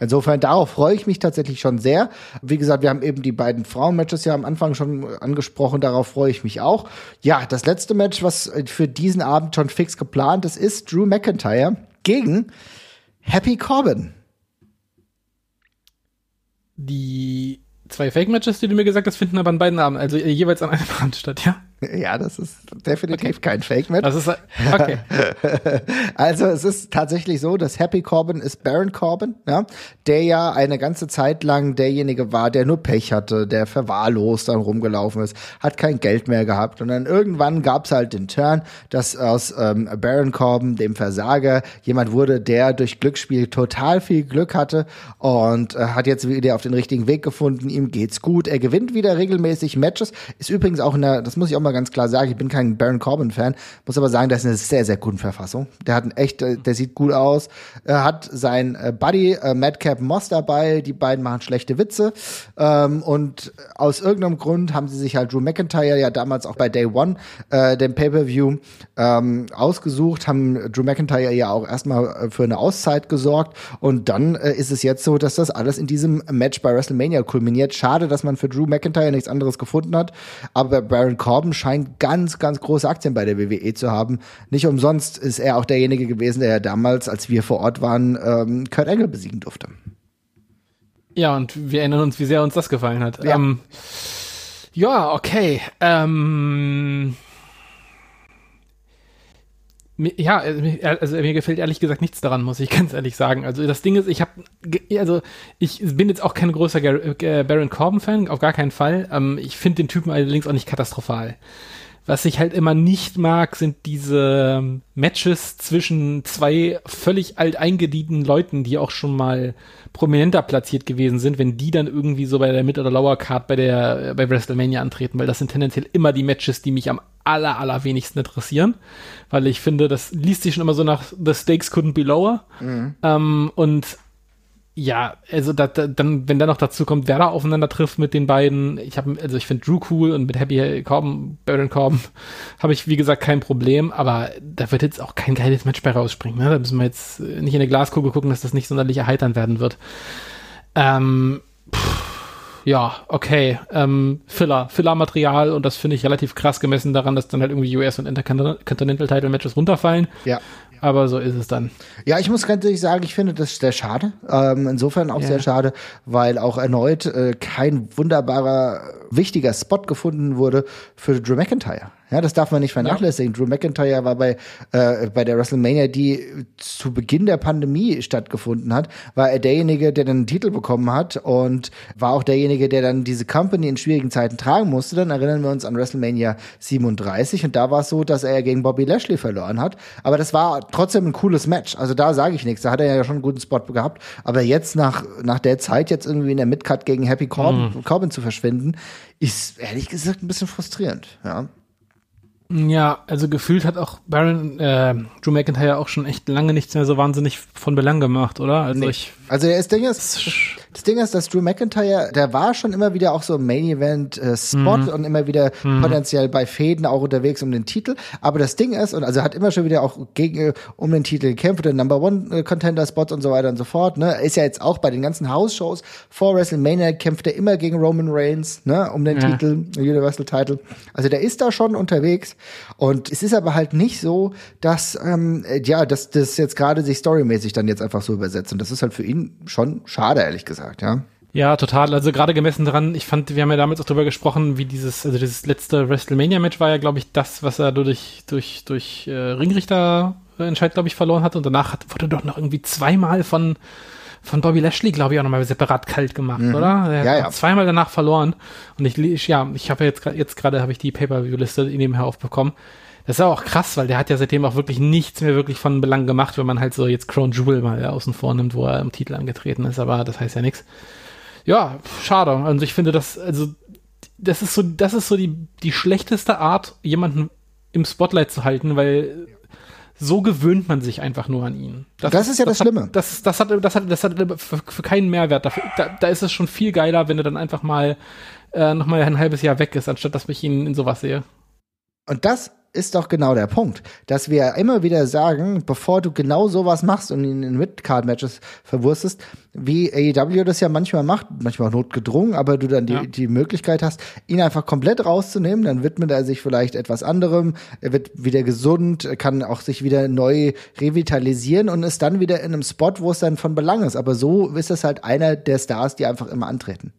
Insofern, darauf freue ich mich tatsächlich schon sehr. Wie gesagt, wir haben eben die beiden Frauenmatches ja am Anfang schon angesprochen, darauf freue ich mich auch. Ja, das letzte Match, was für diesen Abend schon fix geplant ist, ist Drew McIntyre gegen Happy Corbin. Die zwei Fake-Matches, die du mir gesagt hast, finden aber an beiden Abenden, also jeweils an einem (laughs) Abend statt, ja? Ja, das ist definitiv okay. kein Fake-Match. Das ist, okay. (laughs) also es ist tatsächlich so, dass Happy Corbin ist Baron Corbin, ja, der ja eine ganze Zeit lang derjenige war, der nur Pech hatte, der verwahrlost dann rumgelaufen ist, hat kein Geld mehr gehabt und dann irgendwann gab's halt den Turn, dass aus ähm, Baron Corbin, dem Versager, jemand wurde, der durch Glücksspiel total viel Glück hatte und äh, hat jetzt wieder auf den richtigen Weg gefunden, ihm geht's gut, er gewinnt wieder regelmäßig Matches, ist übrigens auch in der, das muss ich auch mal mal ganz klar sagen, ich bin kein Baron Corbin-Fan, muss aber sagen, der ist in einer sehr, sehr guten Verfassung. Der hat ein echt, äh, der sieht gut aus. Er hat sein äh, Buddy äh, Madcap Moss dabei, die beiden machen schlechte Witze. Ähm, und aus irgendeinem Grund haben sie sich halt Drew McIntyre ja damals auch bei Day One, äh, dem Pay-Per-View, ähm, ausgesucht, haben Drew McIntyre ja auch erstmal für eine Auszeit gesorgt. Und dann äh, ist es jetzt so, dass das alles in diesem Match bei WrestleMania kulminiert. Schade, dass man für Drew McIntyre nichts anderes gefunden hat. Aber Baron Corbin scheint ganz, ganz große Aktien bei der WWE zu haben. Nicht umsonst ist er auch derjenige gewesen, der ja damals, als wir vor Ort waren, ähm, Kurt Angle besiegen durfte. Ja, und wir erinnern uns, wie sehr uns das gefallen hat. Ja, ähm, ja okay. Ähm, ja, also mir gefällt ehrlich gesagt nichts daran, muss ich (laughs) ganz ehrlich sagen. Also das Ding ist, ich habe, also ich bin jetzt auch kein großer Baron Corbin-Fan, auf gar keinen Fall. Ähm, ich finde den Typen allerdings auch nicht katastrophal. Was ich halt immer nicht mag, sind diese Matches zwischen zwei völlig alteingedienten Leuten, die auch schon mal prominenter platziert gewesen sind, wenn die dann irgendwie so bei der Mid- oder Lower Card bei der bei WrestleMania antreten, weil das sind tendenziell immer die Matches, die mich am aller allerwenigsten interessieren, weil ich finde, das liest sich schon immer so nach The Stakes couldn't be lower mhm. ähm, und ja, also da, da, dann, wenn dann noch dazu kommt, wer da aufeinander trifft mit den beiden, ich habe, also ich finde Drew cool und mit Happy Corbin, Baron Corbin, (laughs) habe ich wie gesagt kein Problem, aber da wird jetzt auch kein geiles Match bei rausspringen. Ne? Da müssen wir jetzt nicht in eine Glaskugel gucken, dass das nicht sonderlich erheitern werden wird. Ähm, pff, ja, okay, ähm, Filler, Filler-Material und das finde ich relativ krass gemessen daran, dass dann halt irgendwie US und Intercontinental Title Matches runterfallen. Ja aber so ist es dann. Ja, ich muss ganz ehrlich sagen, ich finde das sehr schade. Ähm, insofern auch ja. sehr schade, weil auch erneut äh, kein wunderbarer, wichtiger Spot gefunden wurde für Drew McIntyre. Ja, das darf man nicht vernachlässigen. Ja. Drew McIntyre war bei, äh, bei der WrestleMania, die zu Beginn der Pandemie stattgefunden hat, war er derjenige, der dann einen Titel bekommen hat und war auch derjenige, der dann diese Company in schwierigen Zeiten tragen musste. Dann erinnern wir uns an WrestleMania 37 und da war es so, dass er gegen Bobby Lashley verloren hat. Aber das war trotzdem ein cooles Match. Also da sage ich nichts. Da hat er ja schon einen guten Spot gehabt. Aber jetzt nach, nach der Zeit jetzt irgendwie in der Midcut gegen Happy Corbin, mhm. Corbin zu verschwinden, ist ehrlich gesagt ein bisschen frustrierend. Ja. Ja, also gefühlt hat auch Baron, äh, Drew McIntyre auch schon echt lange nichts mehr so wahnsinnig von Belang gemacht, oder? Also nee. ich. Also Ding ist, das Ding ist, dass Drew McIntyre, der war schon immer wieder auch so im Main Event äh, Spot mhm. und immer wieder mhm. potenziell bei Fäden auch unterwegs um den Titel. Aber das Ding ist, und also hat immer schon wieder auch gegen äh, um den Titel gekämpft, den Number One äh, Contender Spot und so weiter und so fort. Ne, ist ja jetzt auch bei den ganzen House-Shows vor WrestleMania kämpft er immer gegen Roman Reigns, ne, um den ja. Titel, Universal Title. Also der ist da schon unterwegs. Und es ist aber halt nicht so, dass, ähm, ja, dass das jetzt gerade sich storymäßig dann jetzt einfach so übersetzt. Und das ist halt für ihn schon schade, ehrlich gesagt, ja. Ja, total. Also gerade gemessen daran, ich fand, wir haben ja damals auch drüber gesprochen, wie dieses, also dieses letzte WrestleMania-Match war ja, glaube ich, das, was er durch, durch, durch äh, Ringrichter Entscheid, glaube ich, verloren hat. Und danach hat, wurde doch noch irgendwie zweimal von von Bobby Lashley, glaube ich, auch nochmal separat kalt gemacht, mhm. oder? Er ja, ja. zweimal danach verloren. Und ich, ich ja, ich habe ja jetzt, jetzt gerade habe ich die Pay-Per-View-Liste nebenher aufbekommen. Das ist auch krass, weil der hat ja seitdem auch wirklich nichts mehr wirklich von Belang gemacht, wenn man halt so jetzt Crown Jewel mal außen vor nimmt, wo er im Titel angetreten ist, aber das heißt ja nichts. Ja, schade. Also ich finde das, also das ist so, das ist so die, die schlechteste Art, jemanden im Spotlight zu halten, weil so gewöhnt man sich einfach nur an ihn. Das, das ist ja das, das Schlimme. Hat, das, das, hat, das, hat, das hat für, für keinen Mehrwert. Dafür, da, da ist es schon viel geiler, wenn er dann einfach mal äh, noch mal ein halbes Jahr weg ist, anstatt dass ich ihn in sowas sehe. Und das ist doch genau der Punkt, dass wir immer wieder sagen, bevor du genau sowas machst und ihn in Midcard-Matches verwurstest, wie AEW das ja manchmal macht, manchmal notgedrungen, aber du dann die, ja. die Möglichkeit hast, ihn einfach komplett rauszunehmen, dann widmet er sich vielleicht etwas anderem, er wird wieder gesund, kann auch sich wieder neu revitalisieren und ist dann wieder in einem Spot, wo es dann von Belang ist. Aber so ist es halt einer der Stars, die einfach immer antreten.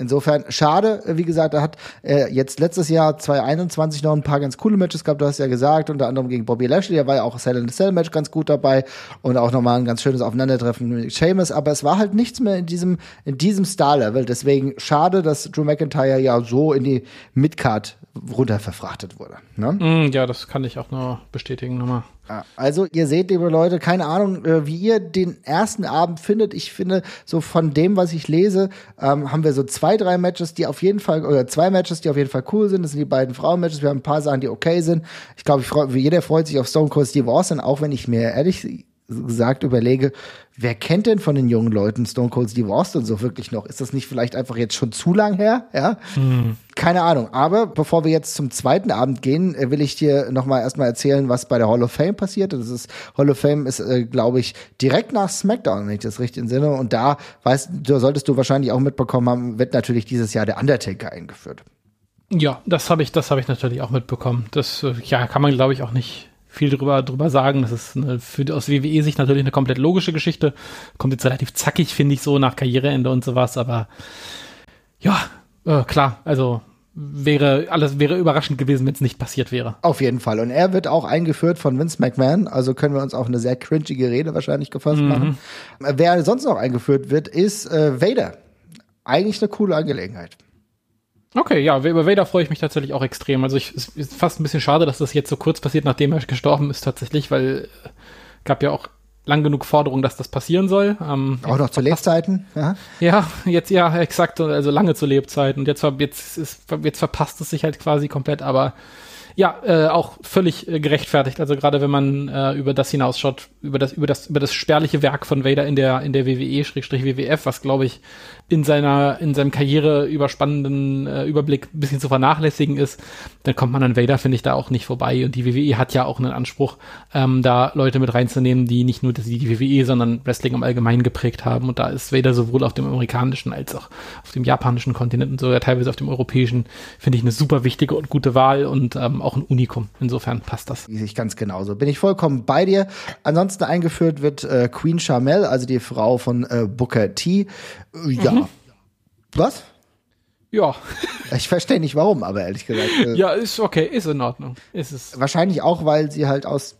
Insofern schade, wie gesagt, er hat äh, jetzt letztes Jahr 2021 noch ein paar ganz coole Matches gehabt, du hast ja gesagt, unter anderem gegen Bobby Lashley, der war ja auch Cell in the Cell Match ganz gut dabei und auch nochmal ein ganz schönes Aufeinandertreffen mit Sheamus, aber es war halt nichts mehr in diesem, in diesem Star-Level, deswegen schade, dass Drew McIntyre ja so in die Midcard runter verfrachtet wurde. Ne? Mm, ja, das kann ich auch nur bestätigen nochmal. Also ihr seht, liebe Leute, keine Ahnung, äh, wie ihr den ersten Abend findet. Ich finde, so von dem, was ich lese, ähm, haben wir so zwei, drei Matches, die auf jeden Fall, oder zwei Matches, die auf jeden Fall cool sind. Das sind die beiden Frauen-Matches. Wir haben ein paar Sachen, die okay sind. Ich glaube, jeder freut sich auf Stone Cold Steve Austin, auch wenn ich mir ehrlich gesagt überlege, wer kennt denn von den jungen Leuten Stone Cold Steve Austin so wirklich noch? Ist das nicht vielleicht einfach jetzt schon zu lang her? Ja, hm. keine Ahnung. Aber bevor wir jetzt zum zweiten Abend gehen, äh, will ich dir noch mal erstmal erzählen, was bei der Hall of Fame passiert. Das ist Hall of Fame ist, äh, glaube ich, direkt nach SmackDown, wenn ich das richtig entsinne. Und da weißt du, solltest du wahrscheinlich auch mitbekommen haben, wird natürlich dieses Jahr der Undertaker eingeführt. Ja, das habe ich, das habe ich natürlich auch mitbekommen. Das äh, ja kann man, glaube ich, auch nicht viel drüber, drüber sagen. Das ist eine, für, aus WWE-Sicht natürlich eine komplett logische Geschichte. Kommt jetzt relativ zackig, finde ich, so nach Karriereende und sowas, aber ja, äh, klar, also wäre alles wäre überraschend gewesen, wenn es nicht passiert wäre. Auf jeden Fall. Und er wird auch eingeführt von Vince McMahon, also können wir uns auch eine sehr cringige Rede wahrscheinlich gefasst mhm. machen. Wer sonst noch eingeführt wird, ist äh, Vader. Eigentlich eine coole Angelegenheit. Okay, ja, über Vader freue ich mich tatsächlich auch extrem. Also ich, es ist fast ein bisschen schade, dass das jetzt so kurz passiert, nachdem er gestorben ist tatsächlich, weil äh, gab ja auch lang genug Forderungen, dass das passieren soll. Ähm, auch noch zu Lebzeiten? Ja. ja, jetzt ja, exakt, also lange zu Lebzeiten. Und jetzt, jetzt, ist, jetzt verpasst es sich halt quasi komplett, aber ja, äh, auch völlig äh, gerechtfertigt. Also gerade wenn man äh, über das hinausschaut, über das, über das, über das spärliche Werk von Vader in der, in der WWE-WWF, was glaube ich in seiner, in seinem Karriere überspannenden äh, Überblick ein bisschen zu vernachlässigen ist, dann kommt man an Vader, finde ich, da auch nicht vorbei. Und die WWE hat ja auch einen Anspruch, ähm, da Leute mit reinzunehmen, die nicht nur die, WWE, sondern Wrestling im Allgemeinen geprägt haben. Und da ist Vader sowohl auf dem amerikanischen als auch auf dem japanischen Kontinent und sogar teilweise auf dem europäischen, finde ich eine super wichtige und gute Wahl und ähm, auch ein Unikum. Insofern passt das. Ich ganz genauso. Bin ich vollkommen bei dir. Ansonsten eingeführt wird äh, Queen Charmel, also die Frau von äh, Booker T. Ja. Mhm. Was? Ja. Ich verstehe nicht warum, aber ehrlich gesagt. Äh, ja, ist okay, ist in Ordnung. Ist es. Wahrscheinlich auch, weil sie halt aus.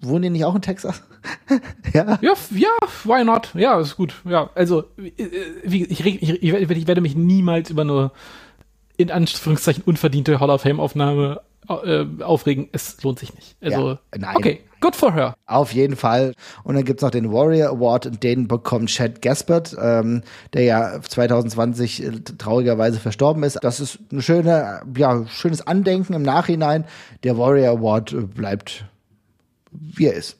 Wohnen die nicht auch in Texas? (laughs) ja. ja. Ja, why not? Ja, ist gut. Ja, also, äh, wie, ich, ich, ich, ich werde mich niemals über eine in Anführungszeichen unverdiente Hall of Fame Aufnahme äh, aufregen. Es lohnt sich nicht. Also, ja, nein. okay. Good for her. Auf jeden Fall. Und dann gibt's noch den Warrior Award und den bekommt Chad Gaspard, ähm, der ja 2020 äh, traurigerweise verstorben ist. Das ist ein schöne, ja, schönes Andenken im Nachhinein. Der Warrior Award bleibt wie er ist.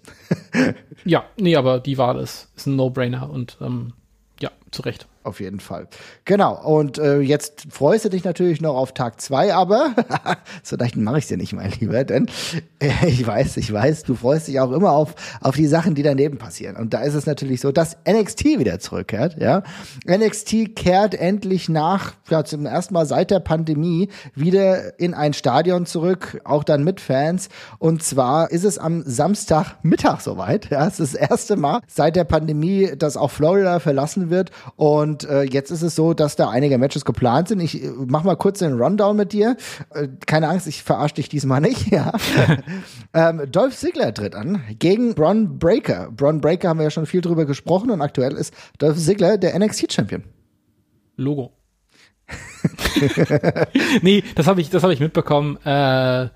(laughs) ja, nee, aber die Wahl ist, ist ein No-Brainer und ähm, ja, zu Recht auf jeden Fall. Genau. Und äh, jetzt freust du dich natürlich noch auf Tag zwei, aber (laughs) so leicht mache ich dir nicht, mein Lieber, denn äh, (laughs) ich weiß, ich weiß, du freust dich auch immer auf auf die Sachen, die daneben passieren. Und da ist es natürlich so, dass NXT wieder zurückkehrt. Ja, NXT kehrt endlich nach ja, zum ersten Mal seit der Pandemie wieder in ein Stadion zurück, auch dann mit Fans. Und zwar ist es am Samstagmittag soweit. Ja, es ist das erste Mal seit der Pandemie, dass auch Florida verlassen wird und und äh, jetzt ist es so, dass da einige Matches geplant sind. Ich äh, mach mal kurz den Rundown mit dir. Äh, keine Angst, ich verarsche dich diesmal nicht. (laughs) Ja. (laughs) ähm, Dolph Ziggler tritt an gegen Bron Breaker. Bron Breaker haben wir ja schon viel drüber gesprochen und aktuell ist Dolph Ziggler der NXT-Champion. Logo. (laughs) nee, das habe ich, das habe ich mitbekommen. Äh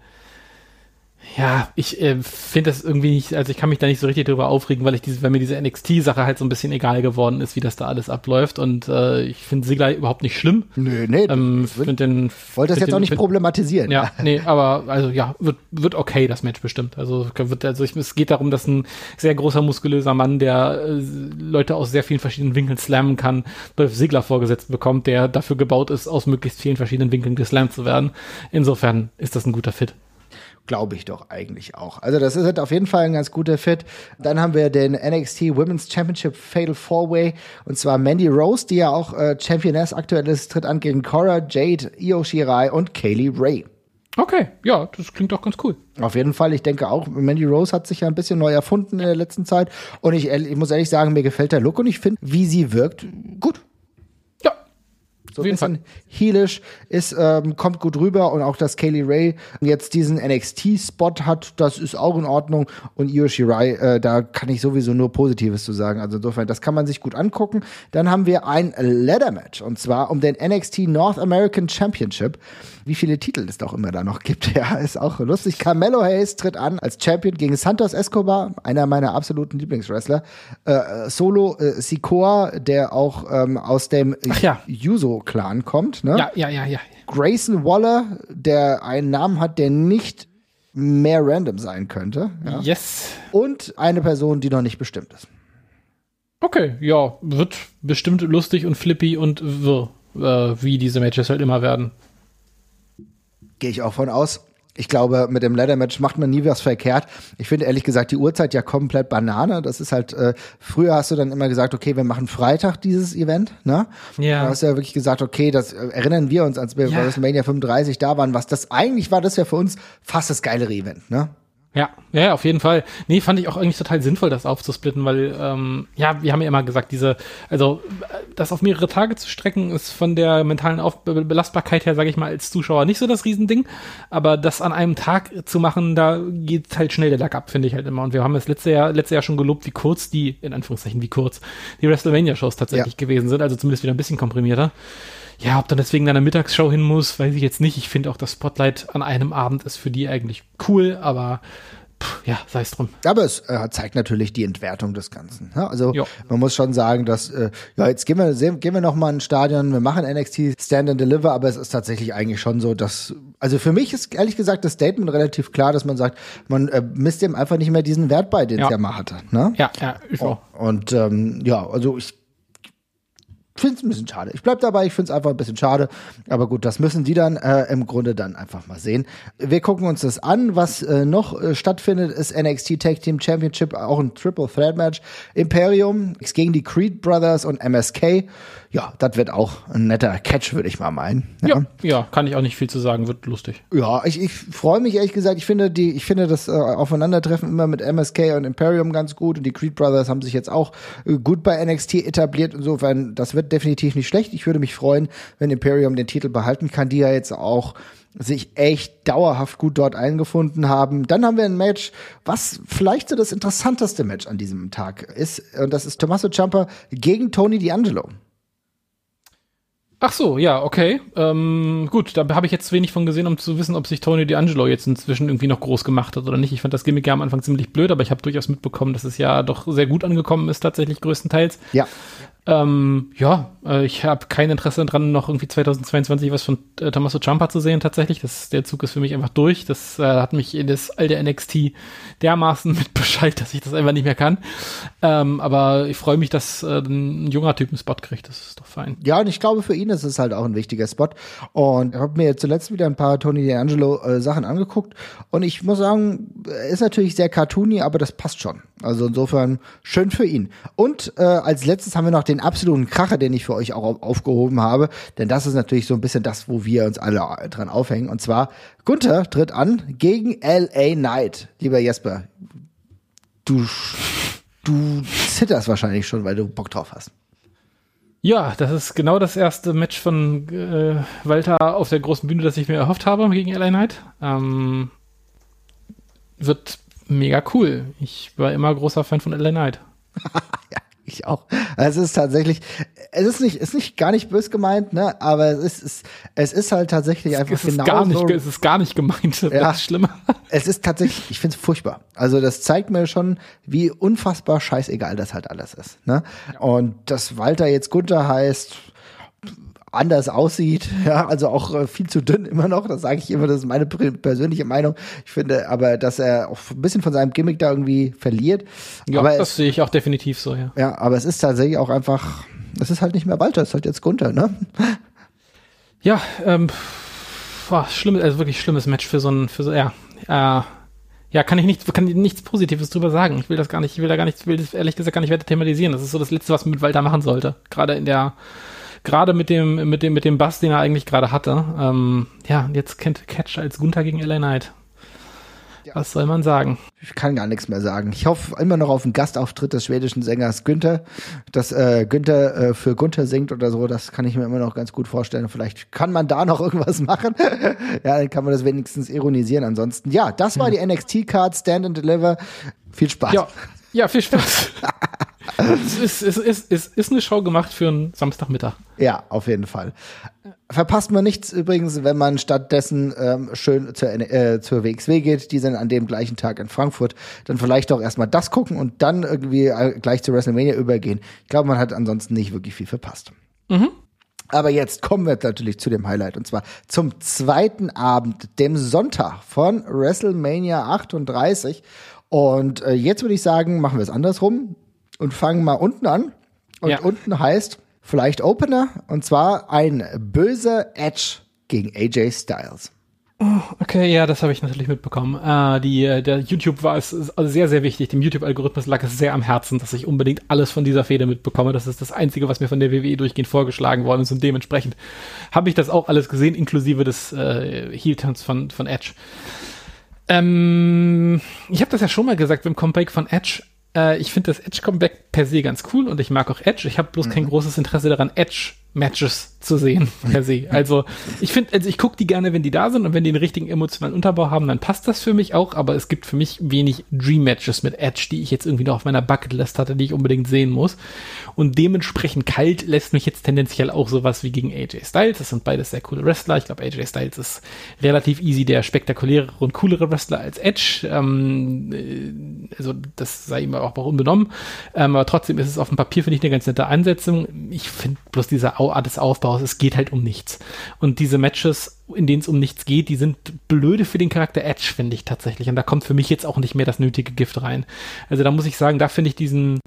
ja, ich äh, finde das irgendwie nicht, also ich kann mich da nicht so richtig drüber aufregen, weil ich diese, weil mir diese NXT-Sache halt so ein bisschen egal geworden ist, wie das da alles abläuft. Und äh, ich finde Sigler überhaupt nicht schlimm. Nö, nee. Ähm, find den, wollte das jetzt den, auch nicht find, problematisieren. Ja, (laughs) nee, aber also ja, wird, wird okay, das Match bestimmt. Also, wird, also ich, es geht darum, dass ein sehr großer, muskulöser Mann, der äh, Leute aus sehr vielen verschiedenen Winkeln slammen kann, Dolph Sigler vorgesetzt bekommt, der dafür gebaut ist, aus möglichst vielen verschiedenen Winkeln geslammt zu werden. Insofern ist das ein guter Fit. Glaube ich doch eigentlich auch. Also das ist halt auf jeden Fall ein ganz guter Fit. Dann haben wir den NXT Women's Championship Fatal Four Way und zwar Mandy Rose, die ja auch äh, Championess aktuell ist, tritt an gegen Cora, Jade, Io Shirai und Kaylee Ray. Okay, ja, das klingt doch ganz cool. Auf jeden Fall, ich denke auch, Mandy Rose hat sich ja ein bisschen neu erfunden in der letzten Zeit und ich, ich muss ehrlich sagen, mir gefällt der Look und ich finde, wie sie wirkt, gut. So ein bisschen heelish, ist, ähm, kommt gut rüber und auch, dass Kaylee Ray jetzt diesen NXT-Spot hat, das ist auch in Ordnung und Io Shirai, äh, da kann ich sowieso nur Positives zu sagen. Also insofern, das kann man sich gut angucken. Dann haben wir ein Ladder-Match und zwar um den NXT North American Championship. Wie viele Titel es doch immer da noch gibt, (laughs) ja, ist auch lustig. Carmelo Hayes tritt an als Champion gegen Santos Escobar, einer meiner absoluten Lieblingswrestler. Äh, Solo äh, Sikoa, der auch ähm, aus dem ja. Yuzo-Clan kommt. Ne? Ja, ja, ja, ja. Grayson Waller, der einen Namen hat, der nicht mehr random sein könnte. Ja? Yes. Und eine Person, die noch nicht bestimmt ist. Okay, ja, wird bestimmt lustig und flippy und wirr, äh, wie diese Matches halt immer werden. Gehe ich auch von aus. Ich glaube, mit dem Ladder-Match macht man nie was verkehrt. Ich finde ehrlich gesagt die Uhrzeit ja komplett Banane. Das ist halt, äh, früher hast du dann immer gesagt, okay, wir machen Freitag dieses Event, ne? Ja. Da hast du ja wirklich gesagt, okay, das äh, erinnern wir uns, als wir ja. bei WrestleMania 35 da waren, was das eigentlich war, das ja für uns fast das geilere Event, ne? Ja, ja, auf jeden Fall. Nee, fand ich auch eigentlich total sinnvoll, das aufzusplitten, weil, ähm, ja, wir haben ja immer gesagt, diese, also das auf mehrere Tage zu strecken, ist von der mentalen auf Belastbarkeit her, sage ich mal, als Zuschauer nicht so das Riesending. Aber das an einem Tag zu machen, da geht halt schnell der Lack ab, finde ich halt immer. Und wir haben das letzte Jahr, letzte Jahr schon gelobt, wie kurz die, in Anführungszeichen, wie kurz, die WrestleMania-Shows tatsächlich ja. gewesen sind, also zumindest wieder ein bisschen komprimierter. Ja, ob dann deswegen deiner Mittagsshow hin muss, weiß ich jetzt nicht. Ich finde auch das Spotlight an einem Abend ist für die eigentlich cool, aber pff, ja, sei es drum. Aber es äh, zeigt natürlich die Entwertung des Ganzen. Ja, also jo. man muss schon sagen, dass äh, ja jetzt gehen wir sehen, gehen wir noch mal ins Stadion, wir machen NXT Stand and Deliver, aber es ist tatsächlich eigentlich schon so, dass also für mich ist ehrlich gesagt das Statement relativ klar, dass man sagt, man äh, misst dem einfach nicht mehr diesen Wert bei, den ja. es ja mal hatte. Ne? Ja, ja, ich auch. Und ähm, ja, also ich finde es ein bisschen schade. Ich bleib dabei, ich finde es einfach ein bisschen schade. Aber gut, das müssen die dann äh, im Grunde dann einfach mal sehen. Wir gucken uns das an. Was äh, noch äh, stattfindet, ist NXT Tag Team Championship, auch ein Triple Threat Match. Imperium gegen die Creed Brothers und MSK ja, das wird auch ein netter Catch, würde ich mal meinen. Ja. ja. ja, kann ich auch nicht viel zu sagen, wird lustig. Ja, ich, ich freue mich ehrlich gesagt. Ich finde die, ich finde das äh, Aufeinandertreffen immer mit MSK und Imperium ganz gut und die Creed Brothers haben sich jetzt auch äh, gut bei NXT etabliert. Insofern, das wird definitiv nicht schlecht. Ich würde mich freuen, wenn Imperium den Titel behalten kann, die ja jetzt auch sich echt dauerhaft gut dort eingefunden haben. Dann haben wir ein Match, was vielleicht so das interessanteste Match an diesem Tag ist. Und das ist Tommaso Ciampa gegen Tony D'Angelo. Ach so, ja, okay. Ähm, gut, da habe ich jetzt wenig von gesehen, um zu wissen, ob sich Tony D'Angelo jetzt inzwischen irgendwie noch groß gemacht hat oder nicht. Ich fand das Gimmick ja am Anfang ziemlich blöd, aber ich habe durchaus mitbekommen, dass es ja doch sehr gut angekommen ist, tatsächlich größtenteils. Ja. Ähm, ja, äh, ich habe kein Interesse daran, noch irgendwie 2022 was von äh, Tommaso Ciampa zu sehen, tatsächlich. Das, der Zug ist für mich einfach durch. Das äh, hat mich in das alte NXT dermaßen (laughs) mit Bescheid, dass ich das einfach nicht mehr kann. Ähm, aber ich freue mich, dass äh, ein junger Typ einen Spot kriegt. Das ist doch fein. Ja, und ich glaube, für ihn ist es halt auch ein wichtiger Spot. Und ich habe mir zuletzt wieder ein paar Tony D'Angelo äh, Sachen angeguckt. Und ich muss sagen, ist natürlich sehr cartoony, aber das passt schon. Also insofern schön für ihn. Und äh, als letztes haben wir noch den absoluten Kracher, den ich für euch auch aufgehoben habe. Denn das ist natürlich so ein bisschen das, wo wir uns alle dran aufhängen. Und zwar, Gunther tritt an gegen LA Knight. Lieber Jesper, du, du zitterst wahrscheinlich schon, weil du Bock drauf hast. Ja, das ist genau das erste Match von äh, Walter auf der großen Bühne, das ich mir erhofft habe gegen LA Knight. Ähm, wird mega cool. Ich war immer großer Fan von LA Knight. (laughs) ich auch. Es ist tatsächlich, es ist nicht, ist nicht gar nicht bös gemeint, ne? Aber es ist, es, es ist halt tatsächlich einfach es ist genau gar nicht, so. Es ist gar nicht gemeint. (laughs) Das ja, ist schlimmer. Es ist tatsächlich, ich finde es furchtbar. Also das zeigt mir schon, wie unfassbar scheißegal das halt alles ist, ne? Ja. Und dass Walter jetzt Gunther heißt, anders aussieht, (laughs) ja, also auch äh, viel zu dünn immer noch, das sage ich immer, das ist meine persönliche Meinung. Ich finde aber, dass er auch ein bisschen von seinem Gimmick da irgendwie verliert. Ja, aber das sehe ich auch definitiv so, ja. Ja, aber es ist tatsächlich auch einfach, es ist halt nicht mehr Walter, es ist halt jetzt Gunther, ne? (laughs) Ja, ähm, boah, schlimm, also wirklich schlimmes Match für so ein, für so, ja, äh, ja, kann ich nichts, kann nichts Positives drüber sagen. Ich will das gar nicht, ich will da gar nicht, will das ehrlich gesagt gar nicht weiter thematisieren. Das ist so das Letzte, was man mit Walter machen sollte. Gerade in der, gerade mit dem, mit dem, mit dem Bass, den er eigentlich gerade hatte. Ähm, ja, jetzt kennt Catch als Gunther gegen LA Knight. Ja. Was soll man sagen? Ich kann gar nichts mehr sagen. Ich hoffe immer noch auf einen Gastauftritt des schwedischen Sängers Günther, dass äh, Günther äh, für Gunther singt oder so. Das kann ich mir immer noch ganz gut vorstellen. Vielleicht kann man da noch (laughs) irgendwas machen. ja, dann kann man das wenigstens ironisieren. Ansonsten, ja, das war die NXT-Card Stand and Deliver. Viel Spaß. Ja, ja viel Spaß. es, ist, es, ist, es ist eine Show gemacht für einen Samstagmittag. Ja, auf jeden Fall. Verpasst man nichts übrigens, wenn man stattdessen ähm, schön zur, äh, zur WXW geht. Die sind an dem gleichen Tag in Frankfurt. Dann vielleicht auch erstmal das gucken und dann irgendwie äh, gleich zu WrestleMania übergehen. Ich glaube, man hat ansonsten nicht wirklich viel verpasst. Mhm. Aber jetzt kommen wir natürlich zu dem Highlight und zwar zum zweiten Abend, dem Sonntag von WrestleMania 38. Und äh, jetzt würde ich sagen, machen wir es andersrum und fangen mal unten an. Und ja. unten heißt vielleicht Opener und zwar ein böser Edge gegen AJ Styles. Oh, okay, ja, das habe ich natürlich mitbekommen. Äh, die, äh, der YouTube war es also sehr, sehr wichtig. Dem YouTube-Algorithmus lag es sehr am Herzen, dass ich unbedingt alles von dieser Feder mitbekomme. Das ist das Einzige, was mir von der WWE durchgehend vorgeschlagen worden ist und dementsprechend habe ich das auch alles gesehen, inklusive des äh, Heel-Turns von, von Edge. Ähm, ich habe das ja schon mal gesagt beim Comeback von Edge. Äh, ich finde das Edge-Comeback per se ganz cool und ich mag auch Edge. Ich habe bloß mhm. kein großes Interesse daran, Edge Matches zu sehen per se. Also ich finde, also ich gucke die gerne, wenn die da sind und wenn die einen richtigen emotionalen Unterbau haben, dann passt das für mich auch, aber es gibt für mich wenig Dream Matches mit Edge, die ich jetzt irgendwie noch auf meiner Bucketlist hatte, die ich unbedingt sehen muss. Und dementsprechend kalt lässt mich jetzt tendenziell auch sowas wie gegen AJ Styles. Das sind beides sehr coole Wrestler. Ich glaube, AJ Styles ist relativ easy der spektakulärere und coolere Wrestler als Edge. Ähm, äh, also das sei ihm auch unbenommen. Ähm, aber trotzdem ist es auf dem Papier, finde ich, eine ganz nette Ansetzung. Ich finde bloß dieser Art des Aufbaus, es geht halt um nichts. Und diese Matches, in denen es um nichts geht, die sind blöde für den Charakter Edge, finde ich tatsächlich. Und da kommt für mich jetzt auch nicht mehr das nötige Gift rein. Also da muss ich sagen, da finde ich diesen,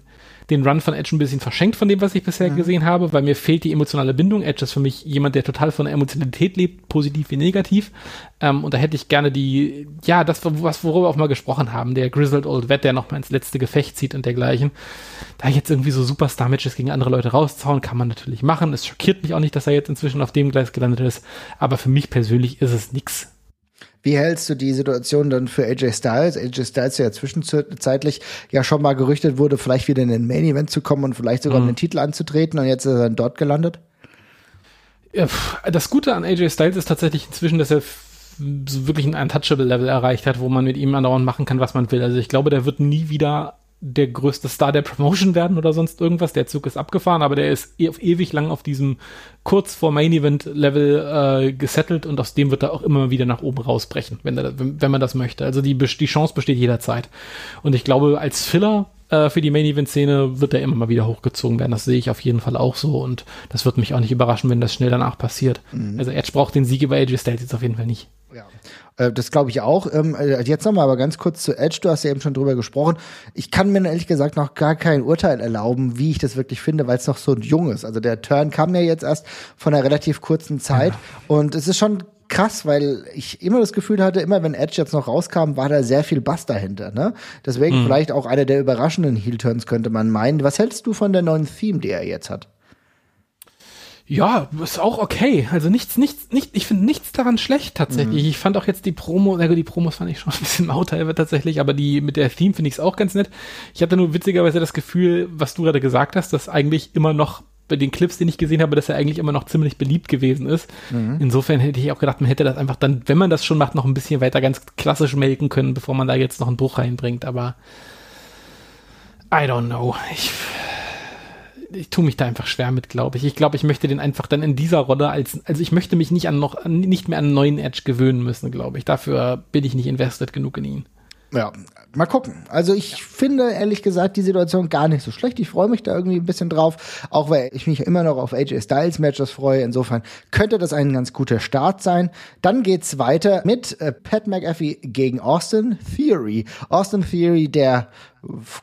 den Run von Edge ein bisschen verschenkt von dem, was ich bisher mhm. gesehen habe, weil mir fehlt die emotionale Bindung. Edge ist für mich jemand, der total von der Emotionalität lebt, positiv wie negativ. Ähm, und da hätte ich gerne die, ja, das, was, worüber wir auch mal gesprochen haben, der Grizzled Old Vet, der noch mal ins letzte Gefecht zieht und dergleichen. Da jetzt irgendwie so Superstar-Matches gegen andere Leute rauszauen, kann man natürlich machen. Es schockiert mich auch nicht, dass er jetzt inzwischen auf dem Gleis gelandet ist. Aber für mich persönlich ist es nix wie hältst du die Situation dann für AJ Styles? AJ Styles, der ja zwischenzeitlich ja schon mal gerüchtet wurde, vielleicht wieder in den Main Event zu kommen und vielleicht sogar mhm. den Titel anzutreten und jetzt ist er dann dort gelandet? Ja, das Gute an AJ Styles ist tatsächlich inzwischen, dass er so wirklich ein Untouchable-Level erreicht hat, wo man mit ihm andauernd machen kann, was man will. Also ich glaube, der wird nie wieder der größte Star der Promotion werden oder sonst irgendwas. Der Zug ist abgefahren, aber der ist e auf ewig lang auf diesem kurz vor Main Event Level äh, gesettelt und aus dem wird er auch immer wieder nach oben rausbrechen, wenn, er, wenn, man das möchte. Also die, die Chance besteht jederzeit. Und ich glaube, als Filler äh, für die Main Event Szene wird er immer mal wieder hochgezogen werden. Das sehe ich auf jeden Fall auch so und das wird mich auch nicht überraschen, wenn das schnell danach passiert. Mhm. Also Edge braucht den Sieg über AJ Styles jetzt auf jeden Fall nicht. Ja. Äh, das glaube ich auch. Ähm, äh, jetzt nochmal aber ganz kurz zu Edge. Du hast ja eben schon drüber gesprochen. Ich kann mir ehrlich gesagt noch gar kein Urteil erlauben, wie ich das wirklich finde, weil es noch so jung ist. Also der Turn kam ja jetzt erst von einer relativ kurzen Zeit. Ja. Und es ist schon krass, weil ich immer das Gefühl hatte, immer wenn Edge jetzt noch rauskam, war da sehr viel Bass dahinter. Ne? Deswegen mhm. vielleicht auch einer der überraschenden Heel-Turns könnte man meinen. Was hältst du von der neuen Theme, die er jetzt hat? Ja, ist auch okay. Also nichts, nichts, nicht, ich finde nichts daran schlecht tatsächlich. Mhm. Ich fand auch jetzt die Promo, na gut, die Promos fand ich schon ein bisschen (laughs) mau tatsächlich, aber die mit der Theme finde ich es auch ganz nett. Ich hatte nur witzigerweise das Gefühl, was du gerade gesagt hast, dass eigentlich immer noch bei den Clips, die ich gesehen habe, dass er eigentlich immer noch ziemlich beliebt gewesen ist. Mhm. Insofern hätte ich auch gedacht, man hätte das einfach dann, wenn man das schon macht, noch ein bisschen weiter ganz klassisch melken können, bevor man da jetzt noch einen Bruch reinbringt. Aber I don't know. Ich ich tue mich da einfach schwer mit, glaube ich. Ich glaube, ich möchte den einfach dann in dieser Rolle als, also ich möchte mich nicht an noch, nicht mehr an einen neuen Edge gewöhnen müssen, glaube ich. Dafür bin ich nicht invested genug in ihn. Ja, mal gucken. Also ich ja. finde ehrlich gesagt die Situation gar nicht so schlecht. Ich freue mich da irgendwie ein bisschen drauf, auch weil ich mich immer noch auf AJ Styles Matches freue. Insofern könnte das ein ganz guter Start sein. Dann geht's weiter mit äh, Pat McAfee gegen Austin Theory. Austin Theory, der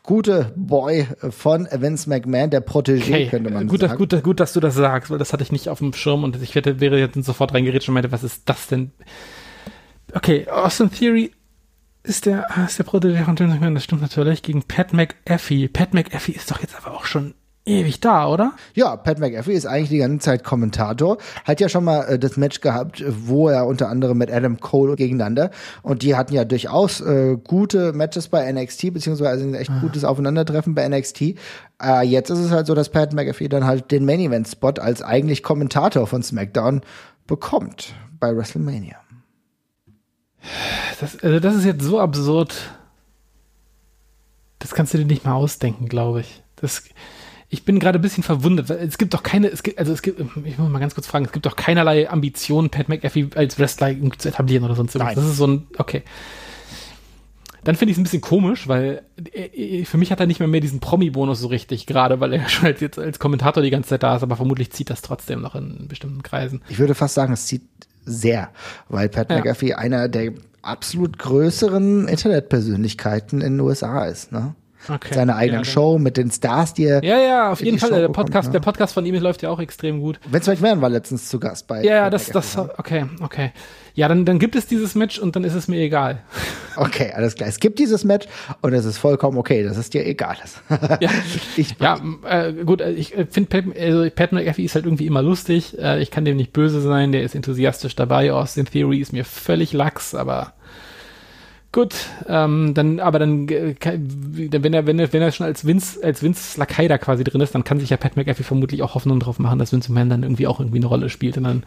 gute Boy von Vince McMahon, der Protégé, okay. könnte man gut, sagen. Gut, gut, dass du das sagst, weil das hatte ich nicht auf dem Schirm und ich hätte, wäre jetzt sofort reingeredet und meinte, was ist das denn? Okay, Austin Theory ist der, ist der Protégé von Vince McMahon, das stimmt natürlich, gegen Pat McAfee. Pat McAfee ist doch jetzt aber auch schon ewig da, oder? Ja, Pat McAfee ist eigentlich die ganze Zeit Kommentator. Hat ja schon mal äh, das Match gehabt, wo er unter anderem mit Adam Cole gegeneinander und die hatten ja durchaus äh, gute Matches bei NXT, beziehungsweise ein echt ah. gutes Aufeinandertreffen bei NXT. Äh, jetzt ist es halt so, dass Pat McAfee dann halt den Main Event Spot als eigentlich Kommentator von SmackDown bekommt bei WrestleMania. Das, also das ist jetzt so absurd. Das kannst du dir nicht mal ausdenken, glaube ich. Das, ich bin gerade ein bisschen verwundert, weil es gibt doch keine, es gibt, also es gibt, ich muss mal ganz kurz fragen, es gibt doch keinerlei Ambitionen, Pat McAfee als Wrestler zu etablieren oder sonst irgendwas. Das ist so ein, okay. Dann finde ich es ein bisschen komisch, weil äh, für mich hat er nicht mehr mehr diesen Promi-Bonus so richtig, gerade weil er (laughs) schon als, jetzt als Kommentator die ganze Zeit da ist, aber vermutlich zieht das trotzdem noch in bestimmten Kreisen. Ich würde fast sagen, es zieht sehr, weil Pat ja. McAfee einer der absolut größeren Internetpersönlichkeiten in den USA ist, ne? Okay. Seine eigenen ja, Show mit den Stars, die er. Ja, ja, auf jeden Fall. der Podcast, bekommt, ne? der Podcast von ihm läuft ja auch extrem gut. Vince McMahon war letztens zu Gast bei. Ja, ja, das, das, okay, okay. Ja, dann, dann gibt es dieses Match und dann ist es mir egal. (laughs) Okay, alles klar. Es gibt dieses Match und es ist vollkommen okay, dass es dir egal ist. ja, (laughs) ich, ja äh, gut, äh, ich äh, finde Pat, also Pat McAfee ist halt irgendwie immer lustig. Äh, ich kann dem nicht böse sein, der ist enthusiastisch dabei. Austin Theory ist mir völlig lax, aber Gut, ähm, dann, aber dann, äh, wenn er, wenn er, wenn er schon als Vince, als Vince Lakai da quasi drin ist, dann kann sich ja Pat McAfee vermutlich auch Hoffnung drauf machen, dass Vince McMahon dann irgendwie auch irgendwie eine Rolle spielt und dann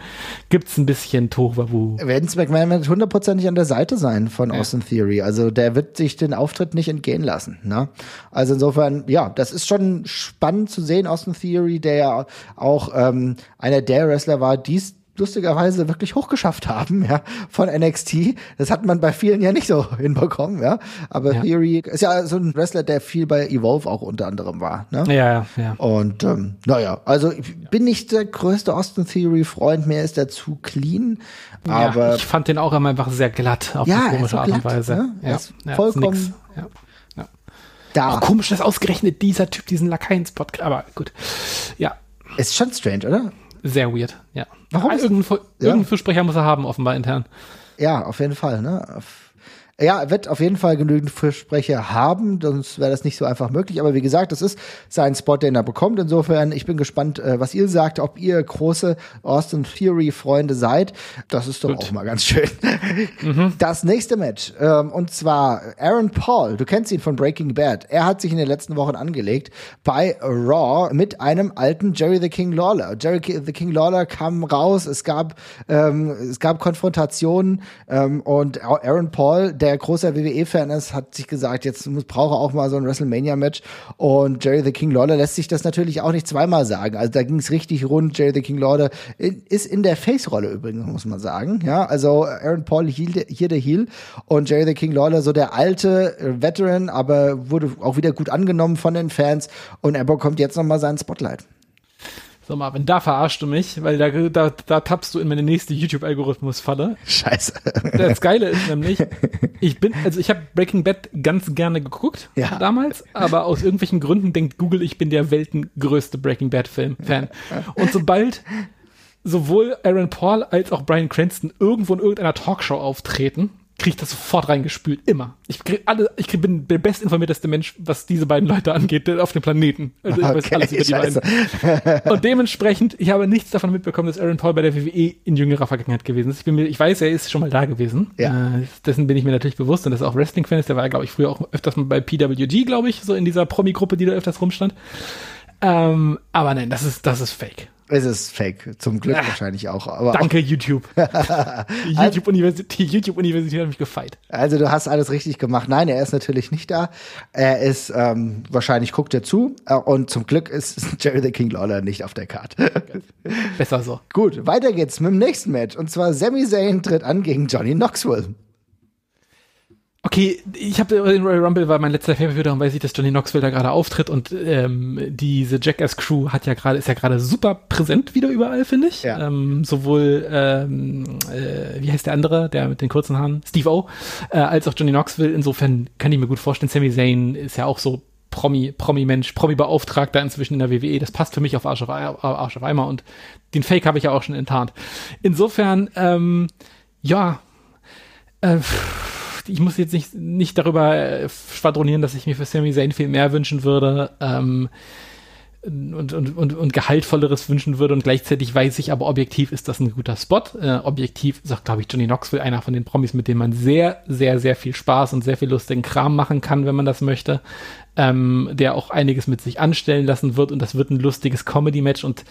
gibt's ein bisschen Tohuwabu. Vince McMahon wird hundertprozentig an der Seite sein von ja. Austin Theory, also der wird sich den Auftritt nicht entgehen lassen, ne? Also insofern, ja, das ist schon spannend zu sehen, Austin Theory, der ja auch ähm, einer der Wrestler war, dies lustigerweise wirklich hochgeschafft haben, ja, von NXT. Das hat man bei vielen ja nicht so (laughs) hinbekommen, ja. Aber ja. Theory ist ja so ein Wrestler, der viel bei Evolve auch unter anderem war, ne? Ja, ja, ja. Und ähm, naja, also ich bin nicht der größte Austin Theory-Freund, mehr ist er zu clean. Aber ja, ich fand den auch immer einfach sehr glatt auf ja, eine komische Art und Weise. Ne? Ja, ja, vollkommen. Ja. Da. Auch komisch, dass ausgerechnet dieser Typ diesen Lakaien-Spot, aber gut. Ja. Ist schon strange, oder? Sehr weird, ja. Warum? Ah, irgendein, ja. irgendein Fürsprecher muss er haben, offenbar intern. Ja, auf jeden Fall, ne? Ja, er wird auf jeden Fall genügend Fürsprecher haben, sonst wäre das nicht so einfach möglich. Aber wie gesagt, das ist sein Spot, den er bekommt. Insofern, ich bin gespannt, äh, was ihr sagt, ob ihr große Austin Theory-Freunde seid. Das ist doch Gut. auch mal ganz schön. (laughs) Mhm. Das nächste Match, ähm, und zwar Aaron Paul, du kennst ihn von Breaking Bad. Er hat sich in den letzten Wochen angelegt bei Raw mit einem alten Jerry the King Lawler. Jerry the King Lawler kam raus, es gab, ähm, es gab Konfrontationen ähm, und Aaron Paul, der großer WWE-Fan ist, hat sich gesagt, jetzt brauche auch mal so ein WrestleMania-Match. Und Jerry the King Lawler lässt sich das natürlich auch nicht zweimal sagen. Also da ging es richtig rund. Jerry the King Lawler ist in der Face-Rolle übrigens, muss man sagen. Ja, also Aaron Paul hier, hier der Heel und Jerry the King Lawler so der alte Veteran, aber wurde auch wieder gut angenommen von den Fans. Und er bekommt jetzt nochmal seinen Spotlight. So Marvin, da verarschst du mich, weil da, da, da tappst du in meine nächste YouTube-Algorithmus-Falle. Scheiße. Das Geile ist (laughs) nämlich, ich bin, also ich habe Breaking Bad ganz gerne geguckt ja. damals, aber aus irgendwelchen Gründen denkt Google, ich bin der weltengrößte Breaking Bad-Film-Fan. Und sobald sowohl Aaron Paul als auch Brian Cranston irgendwo in irgendeiner Talkshow auftreten, kriege ich das sofort reingespült. Immer. Ich krieg alle, ich krieg, bin der bestinformierteste Mensch, was diese beiden Leute angeht, auf dem Planeten. Also ich okay, weiß alles über die Scheiße. beiden. Und dementsprechend, ich habe nichts davon mitbekommen, dass Aaron Paul bei der WWE in jüngerer Vergangenheit gewesen ist. Ich, bin mir, ich weiß, er ist schon mal da gewesen. Ja. Äh, dessen bin ich mir natürlich bewusst und dass er auch Wrestling-Fan ist. Der war, glaube ich, früher auch öfters mal bei PWG, glaube ich, so in dieser Promi-Gruppe, die da öfters rumstand. Ähm, aber nein, das ist, das ist fake. Es ist fake, zum Glück Ach, wahrscheinlich auch. Aber danke, auch. YouTube. (laughs) YouTube-Universität YouTube hat mich gefeit. Also du hast alles richtig gemacht. Nein, er ist natürlich nicht da. Er ist, ähm, wahrscheinlich guckt er zu. Äh, und zum Glück ist (laughs) Jerry the King Lawler nicht auf der Karte. Besser so. Gut, weiter geht's mit dem nächsten Match. Und zwar Sami Zayn tritt an gegen Johnny Knoxville. Okay, ich habe den Royal Rumble war mein letzter Favorite, darum weiß ich, dass Johnny Knoxville da gerade auftritt und ähm, diese Jackass Crew hat ja gerade ist ja gerade super präsent wieder überall, finde ich. Ja. Ähm, sowohl ähm, äh, wie heißt der andere, der mit den kurzen Haaren, Steve O, äh, als auch Johnny Knoxville. Insofern kann ich mir gut vorstellen, Sami Zayn ist ja auch so Promi, Promi-Mensch, Promi-Beauftragter inzwischen in der WWE. Das passt für mich auf Arsch auf, Arsch auf Eimer und den Fake habe ich ja auch schon enttarnt. Insofern, ähm, ja, äh, ich muss jetzt nicht, nicht darüber äh, schwadronieren, dass ich mir für Sami Zayn viel mehr wünschen würde. Ähm, und, und, und, und gehaltvolleres wünschen würde und gleichzeitig weiß ich, aber objektiv ist das ein guter Spot. Äh, objektiv sagt, glaube ich, Johnny Knoxville einer von den Promis, mit dem man sehr, sehr, sehr viel Spaß und sehr viel lustigen Kram machen kann, wenn man das möchte. Ähm, der auch einiges mit sich anstellen lassen wird und das wird ein lustiges Comedy-Match und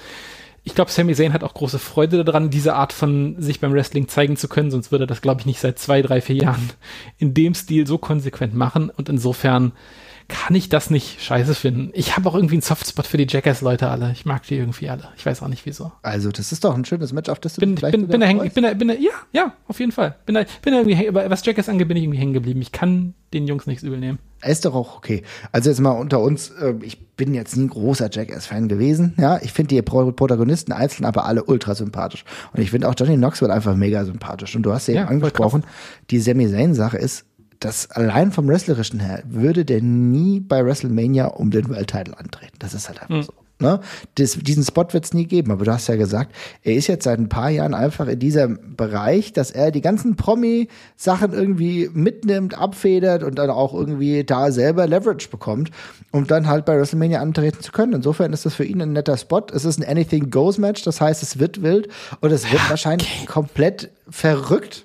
ich glaube, Sami Zayn hat auch große Freude daran, diese Art von sich beim Wrestling zeigen zu können, sonst würde er das, glaube ich, nicht seit zwei, drei, vier Jahren in dem Stil so konsequent machen. Und insofern kann ich das nicht scheiße finden. Ich habe auch irgendwie einen Softspot für die Jackass-Leute alle. Ich mag die irgendwie alle. Ich weiß auch nicht wieso. Also, das ist doch ein schönes Match, auf das du bin, vielleicht bin, bin, da hängen, ich bin, da, bin da, ja, ja, auf jeden Fall. Bin da, bin da irgendwie, was Jackass angeht, bin ich irgendwie hängen geblieben. Ich kann den Jungs nichts übel nehmen. Ist doch auch okay. Also jetzt mal unter uns, äh, ich bin jetzt nie ein großer Jackass-Fan gewesen. Ja, ich finde die Protagonisten einzeln aber alle ultra sympathisch. Und ich finde auch Johnny Knoxville einfach mega sympathisch. Und du hast ja, ja angesprochen, die Sami Zayn-Sache ist, dass allein vom Wrestlerischen her würde der nie bei WrestleMania um den World-Title antreten. Das ist halt einfach mhm. so. Ne? Das, diesen Spot wird es nie geben, aber du hast ja gesagt, er ist jetzt seit ein paar Jahren einfach in diesem Bereich, dass er die ganzen Promi-Sachen irgendwie mitnimmt, abfedert und dann auch irgendwie da selber Leverage bekommt, um dann halt bei WrestleMania antreten zu können. Insofern ist das für ihn ein netter Spot. Es ist ein Anything Goes Match, das heißt, es wird wild und es wird wahrscheinlich okay. komplett verrückt.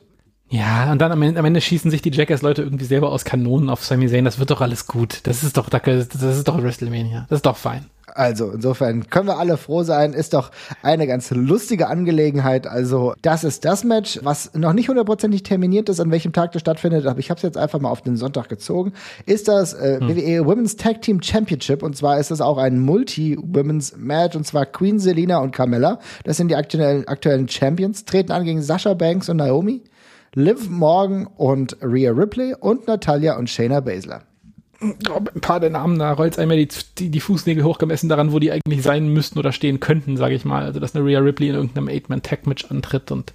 Ja, und dann am Ende, am Ende schießen sich die Jackass-Leute irgendwie selber aus Kanonen auf Sami Zayn. Das wird doch alles gut. Das ist doch, das ist doch WrestleMania. Das ist doch fein. Also insofern können wir alle froh sein. Ist doch eine ganz lustige Angelegenheit. Also das ist das Match, was noch nicht hundertprozentig terminiert ist, an welchem Tag das stattfindet. Aber ich habe es jetzt einfach mal auf den Sonntag gezogen. Ist das äh, hm. WWE Women's Tag Team Championship und zwar ist das auch ein Multi-Women's Match und zwar Queen Selina und Carmella. Das sind die aktuellen, aktuellen Champions. Treten an gegen Sasha Banks und Naomi. Liv Morgan und Rhea Ripley und Natalia und Shayna Baszler. Ein paar der Namen, da rollt einmal die, die, die, Fußnägel hochgemessen daran, wo die eigentlich sein müssten oder stehen könnten, sage ich mal. Also, dass eine Rhea Ripley in irgendeinem Eight-Man-Tag-Match antritt und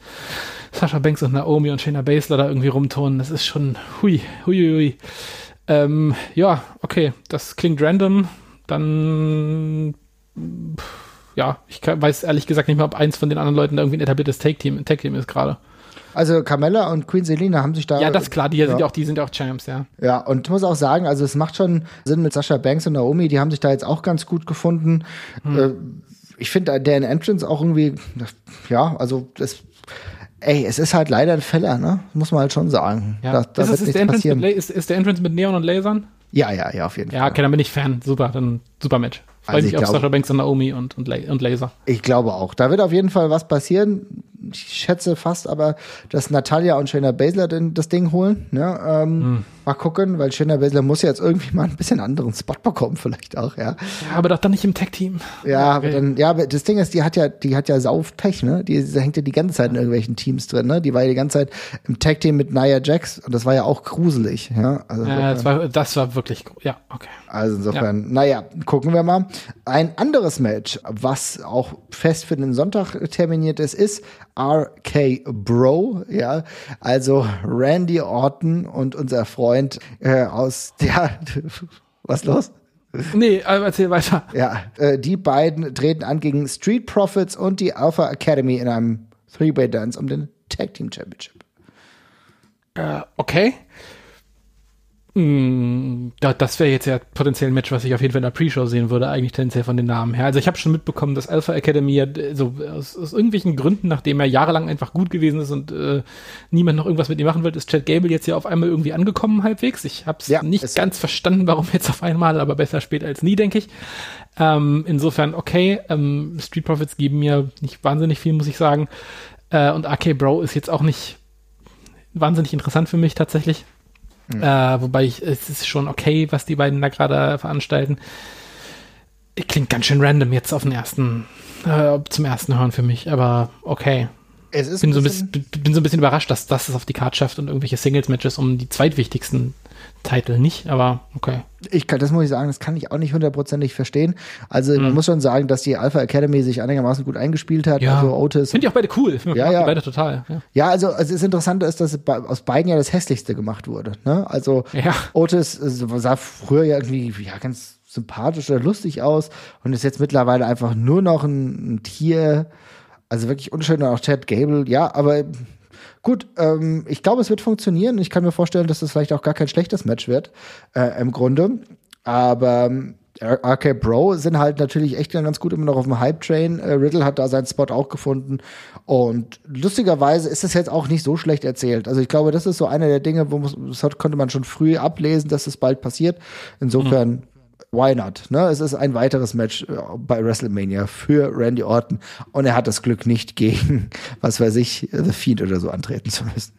Sasha Banks und Naomi und Shayna Baszler da irgendwie rumtonen, das ist schon hui, hui, hui. Ähm, ja, okay, das klingt random. Dann, ja, ich kann, weiß ehrlich gesagt nicht mehr, ob eins von den anderen Leuten da irgendwie ein etabliertes Tag-Team Tag -Team ist gerade. Also Carmella und Queen Selina haben sich da. Ja, das ist klar, die ja. sind ja auch, die sind auch Champs, ja. Ja, und ich muss auch sagen, also es macht schon Sinn mit Sascha Banks und Naomi, die haben sich da jetzt auch ganz gut gefunden. Hm. Äh, ich finde deren Entrance auch irgendwie, ja, also das ey, es ist halt leider ein Feller, ne? Muss man halt schon sagen. Ja. Da, da ist, wird ist, der passieren. Mit, ist, ist der Entrance mit Neon und Lasern? Ja, ja, ja, auf jeden ja, Fall. Ja, okay, dann bin ich Fan. Super, dann super Match. Freue also mich auf Sascha Banks und Naomi und, und, und Laser. Ich glaube auch. Da wird auf jeden Fall was passieren ich schätze fast aber, dass Natalia und Shayna Baszler den, das Ding holen. Ne? Ähm, hm. Mal gucken, weil Shayna Baszler muss ja jetzt irgendwie mal ein bisschen anderen Spot bekommen, (laughs) vielleicht auch, ja. Ja, aber doch dann nicht im Tech-Team. Ja, okay. aber dann, ja, aber das Ding ist, die hat ja, die hat ja Saufpech, ne? Die, die hängt ja die ganze Zeit in irgendwelchen Teams drin, ne? Die war ja die ganze Zeit im Tech-Team mit Nia Jax und das war ja auch gruselig, ja. Also ja, das war, das war wirklich, ja, okay. Also insofern, ja. naja, gucken wir mal. Ein anderes Match, was auch fest für den Sonntag terminiert ist, ist RK Bro, ja, also Randy Orton und unser Freund äh, aus der, (laughs) was los? Nee, erzähl weiter. Ja, äh, die beiden treten an gegen Street Profits und die Alpha Academy in einem Three-Way-Dance um den Tag Team Championship. Äh, okay. Mm, das wäre jetzt ja potenziell ein Match, was ich auf jeden Fall in der Pre-Show sehen würde, eigentlich tendenziell von den Namen her. Also ich habe schon mitbekommen, dass Alpha Academy ja, so aus, aus, irgendwelchen Gründen, nachdem er jahrelang einfach gut gewesen ist und äh, niemand noch irgendwas mit ihm machen wollte, ist Chad Gable jetzt ja auf einmal irgendwie angekommen halbwegs. Ich habe ja, nicht ganz verstanden, warum jetzt auf einmal, aber besser spät als nie, denke ich. Ähm, insofern okay, ähm, Street Profits geben mir nicht wahnsinnig viel, muss ich sagen. Äh, und AK Bro ist jetzt auch nicht wahnsinnig interessant für mich tatsächlich. Mhm. Äh, wobei ich, es ist schon okay, was die beiden da gerade veranstalten. Klingt ganz schön random jetzt auf den ersten, äh, zum ersten Hören für mich, aber okay. Es ist bin, so ein bisschen, bin so ein bisschen überrascht, dass das es auf die Karte schafft und irgendwelche Singles-Matches um die zweitwichtigsten Titel nicht, aber okay. Ich kann, das muss ich sagen, das kann ich auch nicht hundertprozentig verstehen. Also mhm. man muss schon sagen, dass die Alpha Academy sich einigermaßen gut eingespielt hat. Ja. Also Otis. Finde ich auch beide cool. Ja, ja. Beide total. Ja, ja also, also das Interessante ist, dass aus beiden ja das hässlichste gemacht wurde. Ne? Also ja. Otis sah früher ja irgendwie ja ganz sympathisch oder lustig aus und ist jetzt mittlerweile einfach nur noch ein, ein Tier. Also wirklich unschön. Und auch Chad Gable, ja, aber Gut, ähm, ich glaube, es wird funktionieren. Ich kann mir vorstellen, dass das vielleicht auch gar kein schlechtes Match wird, äh, im Grunde. Aber RK Bro sind halt natürlich echt ganz gut immer noch auf dem Hype-Train. Äh, Riddle hat da seinen Spot auch gefunden. Und lustigerweise ist das jetzt auch nicht so schlecht erzählt. Also ich glaube, das ist so einer der Dinge, wo das konnte man schon früh ablesen, dass es das bald passiert. Insofern, mhm. Why not? Ne? Es ist ein weiteres Match äh, bei WrestleMania für Randy Orton. Und er hat das Glück nicht (laughs) gegen, was weiß ich, The Fiend oder so antreten zu müssen.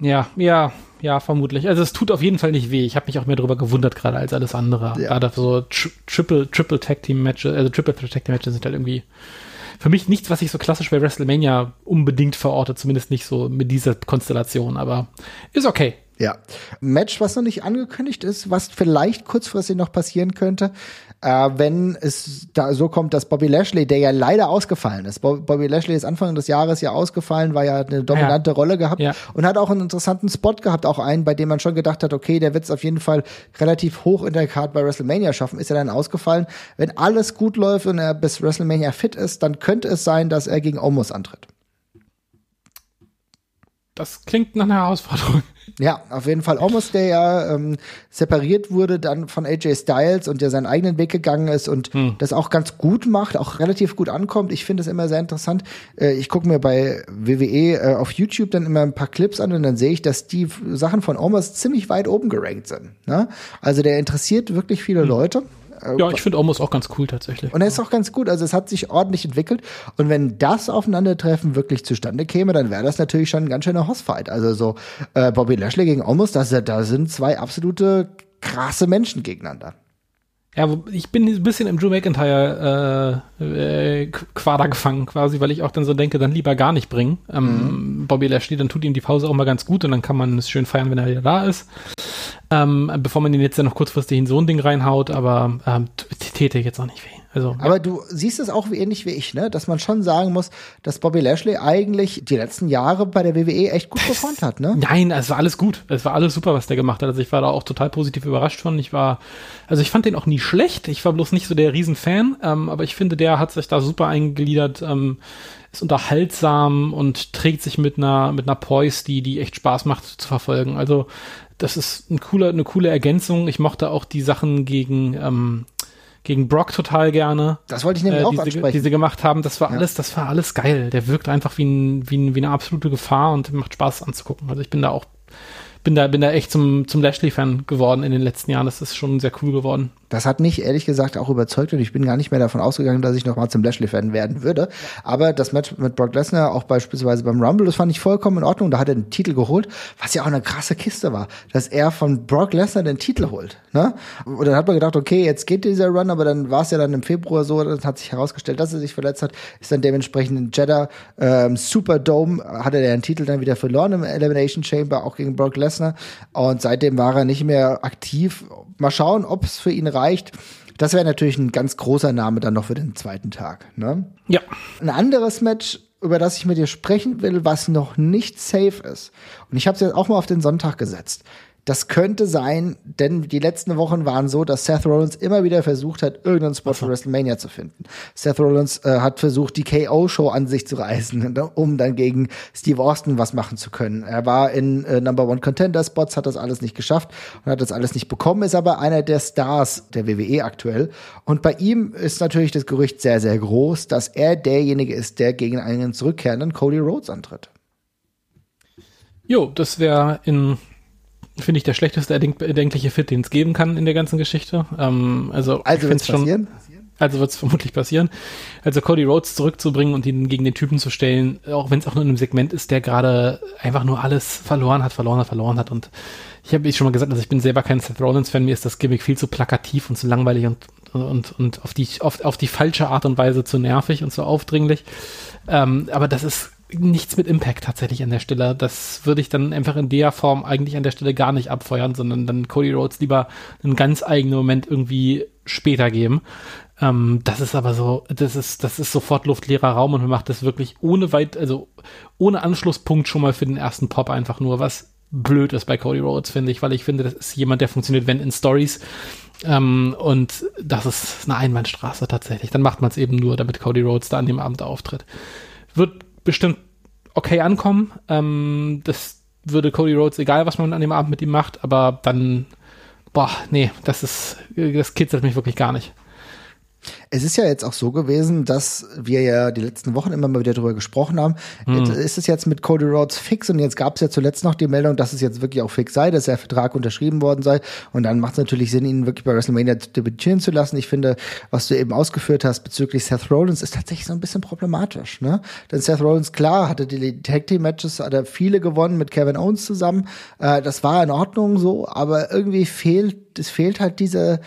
Ja, ja, ja, vermutlich. Also es tut auf jeden Fall nicht weh. Ich habe mich auch mehr darüber gewundert, gerade als alles andere. Ja. Gerade so Tri Triple, Triple Tag Team Matches, also Triple Tag Team Matches sind halt irgendwie für mich nichts, was ich so klassisch bei WrestleMania unbedingt verorte, zumindest nicht so mit dieser Konstellation, aber ist okay. Ja. Match, was noch nicht angekündigt ist, was vielleicht kurzfristig noch passieren könnte, äh, wenn es da so kommt, dass Bobby Lashley, der ja leider ausgefallen ist, Bobby Lashley ist Anfang des Jahres ja ausgefallen, war ja eine dominante ja. Rolle gehabt ja. und hat auch einen interessanten Spot gehabt, auch einen, bei dem man schon gedacht hat, okay, der wird es auf jeden Fall relativ hoch in der Card bei WrestleMania schaffen, ist er dann ausgefallen. Wenn alles gut läuft und er bis WrestleMania fit ist, dann könnte es sein, dass er gegen Omos antritt. Das klingt nach einer Herausforderung. Ja, auf jeden Fall. Omos, der ja ähm, separiert wurde dann von AJ Styles und der seinen eigenen Weg gegangen ist und hm. das auch ganz gut macht, auch relativ gut ankommt. Ich finde es immer sehr interessant. Äh, ich gucke mir bei WWE äh, auf YouTube dann immer ein paar Clips an und dann sehe ich, dass die Sachen von Omos ziemlich weit oben gerankt sind. Ne? Also der interessiert wirklich viele hm. Leute. Ja, ich finde Omos auch ganz cool tatsächlich. Und er ist auch ganz gut. Also es hat sich ordentlich entwickelt. Und wenn das Aufeinandertreffen wirklich zustande käme, dann wäre das natürlich schon ein ganz schöner Hossfight. Also so äh, Bobby Lashley gegen Omos, das, da sind zwei absolute krasse Menschen gegeneinander. Ja, ich bin ein bisschen im Drew McIntyre äh, äh, Quader gefangen quasi, weil ich auch dann so denke, dann lieber gar nicht bringen. Ähm, mhm. Bobby Lashley, dann tut ihm die Pause auch mal ganz gut und dann kann man es schön feiern, wenn er wieder da ist. Ähm, bevor man ihn jetzt dann noch kurzfristig in so ein Ding reinhaut, aber ähm, täte jetzt auch nicht weh. Also, Aber ja. du siehst es auch ähnlich wie ich, ne? Dass man schon sagen muss, dass Bobby Lashley eigentlich die letzten Jahre bei der WWE echt gut performt hat, ne? Nein, es war alles gut. Es war alles super, was der gemacht hat. Also ich war da auch total positiv überrascht von. Ich war, also ich fand den auch nie schlecht. Ich war bloß nicht so der Riesenfan, ähm, aber ich finde, der hat sich da super eingegliedert, ähm, ist unterhaltsam und trägt sich mit einer, mit einer Poise, die, die echt Spaß macht zu verfolgen. Also das ist ein cooler, eine coole Ergänzung. Ich mochte auch die Sachen gegen, ähm, gegen Brock total gerne. Das wollte ich nämlich äh, auch ansprechen. Die sie gemacht haben, das war ja. alles, das war alles geil. Der wirkt einfach wie, ein, wie, ein, wie eine absolute Gefahr und macht Spaß anzugucken. Also ich bin da auch, bin da, bin da echt zum, zum Lashley-Fan geworden in den letzten Jahren. Das ist schon sehr cool geworden. Das hat mich ehrlich gesagt auch überzeugt und ich bin gar nicht mehr davon ausgegangen, dass ich noch mal zum Lashley-Fan werden würde. Aber das Match mit Brock Lesnar, auch beispielsweise beim Rumble, das fand ich vollkommen in Ordnung. Da hat er den Titel geholt, was ja auch eine krasse Kiste war, dass er von Brock Lesnar den Titel holt. Ne? Und dann hat man gedacht, okay, jetzt geht dieser Run, aber dann war es ja dann im Februar so, dann hat sich herausgestellt, dass er sich verletzt hat, ist dann dementsprechend in Jeddah ähm, Superdome, hat er den Titel dann wieder verloren im Elimination Chamber, auch gegen Brock Lesnar. Und seitdem war er nicht mehr aktiv. Mal schauen, ob es für ihn reicht. Das wäre natürlich ein ganz großer Name dann noch für den zweiten Tag. Ne? Ja. Ein anderes Match, über das ich mit dir sprechen will, was noch nicht safe ist. Und ich habe es jetzt auch mal auf den Sonntag gesetzt. Das könnte sein, denn die letzten Wochen waren so, dass Seth Rollins immer wieder versucht hat, irgendeinen Spot für WrestleMania zu finden. Seth Rollins äh, hat versucht, die KO-Show an sich zu reißen, (laughs) um dann gegen Steve Austin was machen zu können. Er war in äh, Number One Contender Spots, hat das alles nicht geschafft und hat das alles nicht bekommen, ist aber einer der Stars der WWE aktuell. Und bei ihm ist natürlich das Gerücht sehr, sehr groß, dass er derjenige ist, der gegen einen zurückkehrenden Cody Rhodes antritt. Jo, das wäre in finde ich, der schlechteste erdenkliche Fit, den es geben kann in der ganzen Geschichte. Ähm, also also wird es passieren? Also wird es vermutlich passieren. Also Cody Rhodes zurückzubringen und ihn gegen den Typen zu stellen, auch wenn es auch nur in einem Segment ist, der gerade einfach nur alles verloren hat, verloren hat, verloren hat. Und ich habe schon mal gesagt, also ich bin selber kein Seth Rollins-Fan, mir ist das Gimmick viel zu plakativ und zu langweilig und, und, und auf, die, auf, auf die falsche Art und Weise zu nervig und zu aufdringlich. Ähm, aber das ist nichts mit Impact tatsächlich an der Stelle. Das würde ich dann einfach in der Form eigentlich an der Stelle gar nicht abfeuern, sondern dann Cody Rhodes lieber einen ganz eigenen Moment irgendwie später geben. Ähm, das ist aber so, das ist, das ist sofort luftleerer Raum und man macht das wirklich ohne weit, also ohne Anschlusspunkt schon mal für den ersten Pop einfach nur, was blöd ist bei Cody Rhodes, finde ich, weil ich finde, das ist jemand, der funktioniert, wenn in Stories. Ähm, und das ist eine Einbahnstraße tatsächlich. Dann macht man es eben nur, damit Cody Rhodes da an dem Abend auftritt. Wird bestimmt okay ankommen. Ähm, das würde Cody Rhodes, egal was man an dem Abend mit ihm macht, aber dann boah, nee, das ist, das kitzelt mich wirklich gar nicht. Es ist ja jetzt auch so gewesen, dass wir ja die letzten Wochen immer mal wieder darüber gesprochen haben. Hm. Ist es jetzt mit Cody Rhodes fix und jetzt gab es ja zuletzt noch die Meldung, dass es jetzt wirklich auch fix sei, dass der Vertrag unterschrieben worden sei. Und dann macht es natürlich Sinn, ihn wirklich bei WrestleMania debütieren zu lassen. Ich finde, was du eben ausgeführt hast bezüglich Seth Rollins, ist tatsächlich so ein bisschen problematisch. Ne? Denn Seth Rollins, klar, hatte die Tag Team Matches, hat er viele gewonnen mit Kevin Owens zusammen. Äh, das war in Ordnung so, aber irgendwie fehlt, es fehlt halt diese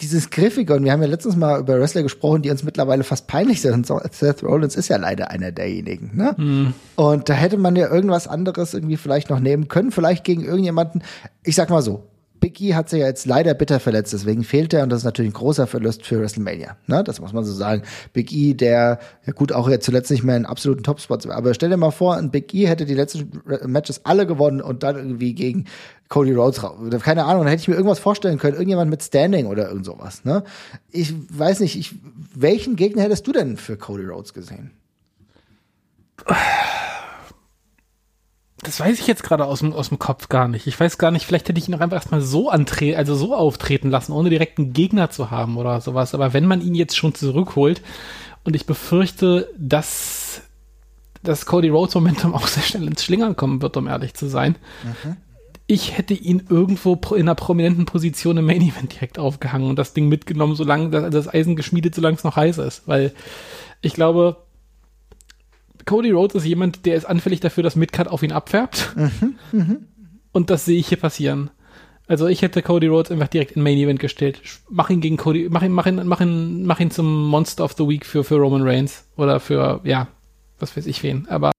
dieses Griffige, und wir haben ja letztens mal über Wrestler gesprochen, die uns mittlerweile fast peinlich sind. Seth Rollins ist ja leider einer derjenigen. Ne? Mhm. Und da hätte man ja irgendwas anderes irgendwie vielleicht noch nehmen können, vielleicht gegen irgendjemanden. Ich sag mal so, Big E hat sich ja jetzt leider bitter verletzt, deswegen fehlt er und das ist natürlich ein großer Verlust für WrestleMania. Ne? Das muss man so sagen. Big E, der ja gut auch jetzt zuletzt nicht mehr in absoluten Topspots war. Aber stell dir mal vor, ein Big E hätte die letzten Matches alle gewonnen und dann irgendwie gegen Cody Rhodes, keine Ahnung, da hätte ich mir irgendwas vorstellen können, irgendjemand mit Standing oder irgend sowas. Ne? Ich weiß nicht, ich, welchen Gegner hättest du denn für Cody Rhodes gesehen? Das weiß ich jetzt gerade aus dem, aus dem Kopf gar nicht. Ich weiß gar nicht, vielleicht hätte ich ihn auch einfach erstmal so antreten, also so auftreten lassen, ohne direkt einen Gegner zu haben oder sowas. Aber wenn man ihn jetzt schon zurückholt, und ich befürchte, dass das Cody Rhodes Momentum (laughs) auch sehr schnell ins Schlingern kommen wird, um ehrlich zu sein. Mhm. Ich hätte ihn irgendwo in einer prominenten Position im Main Event direkt aufgehangen und das Ding mitgenommen, solange das, das Eisen geschmiedet, solange es noch heiß ist. Weil ich glaube, Cody Rhodes ist jemand, der ist anfällig dafür, dass Midcard auf ihn abfärbt. Mhm, mh. Und das sehe ich hier passieren. Also ich hätte Cody Rhodes einfach direkt in Main Event gestellt. Mach ihn gegen Cody, mach ihn, mach ihn, mach ihn, mach ihn zum Monster of the Week für, für Roman Reigns. Oder für, ja, was weiß ich wen. Aber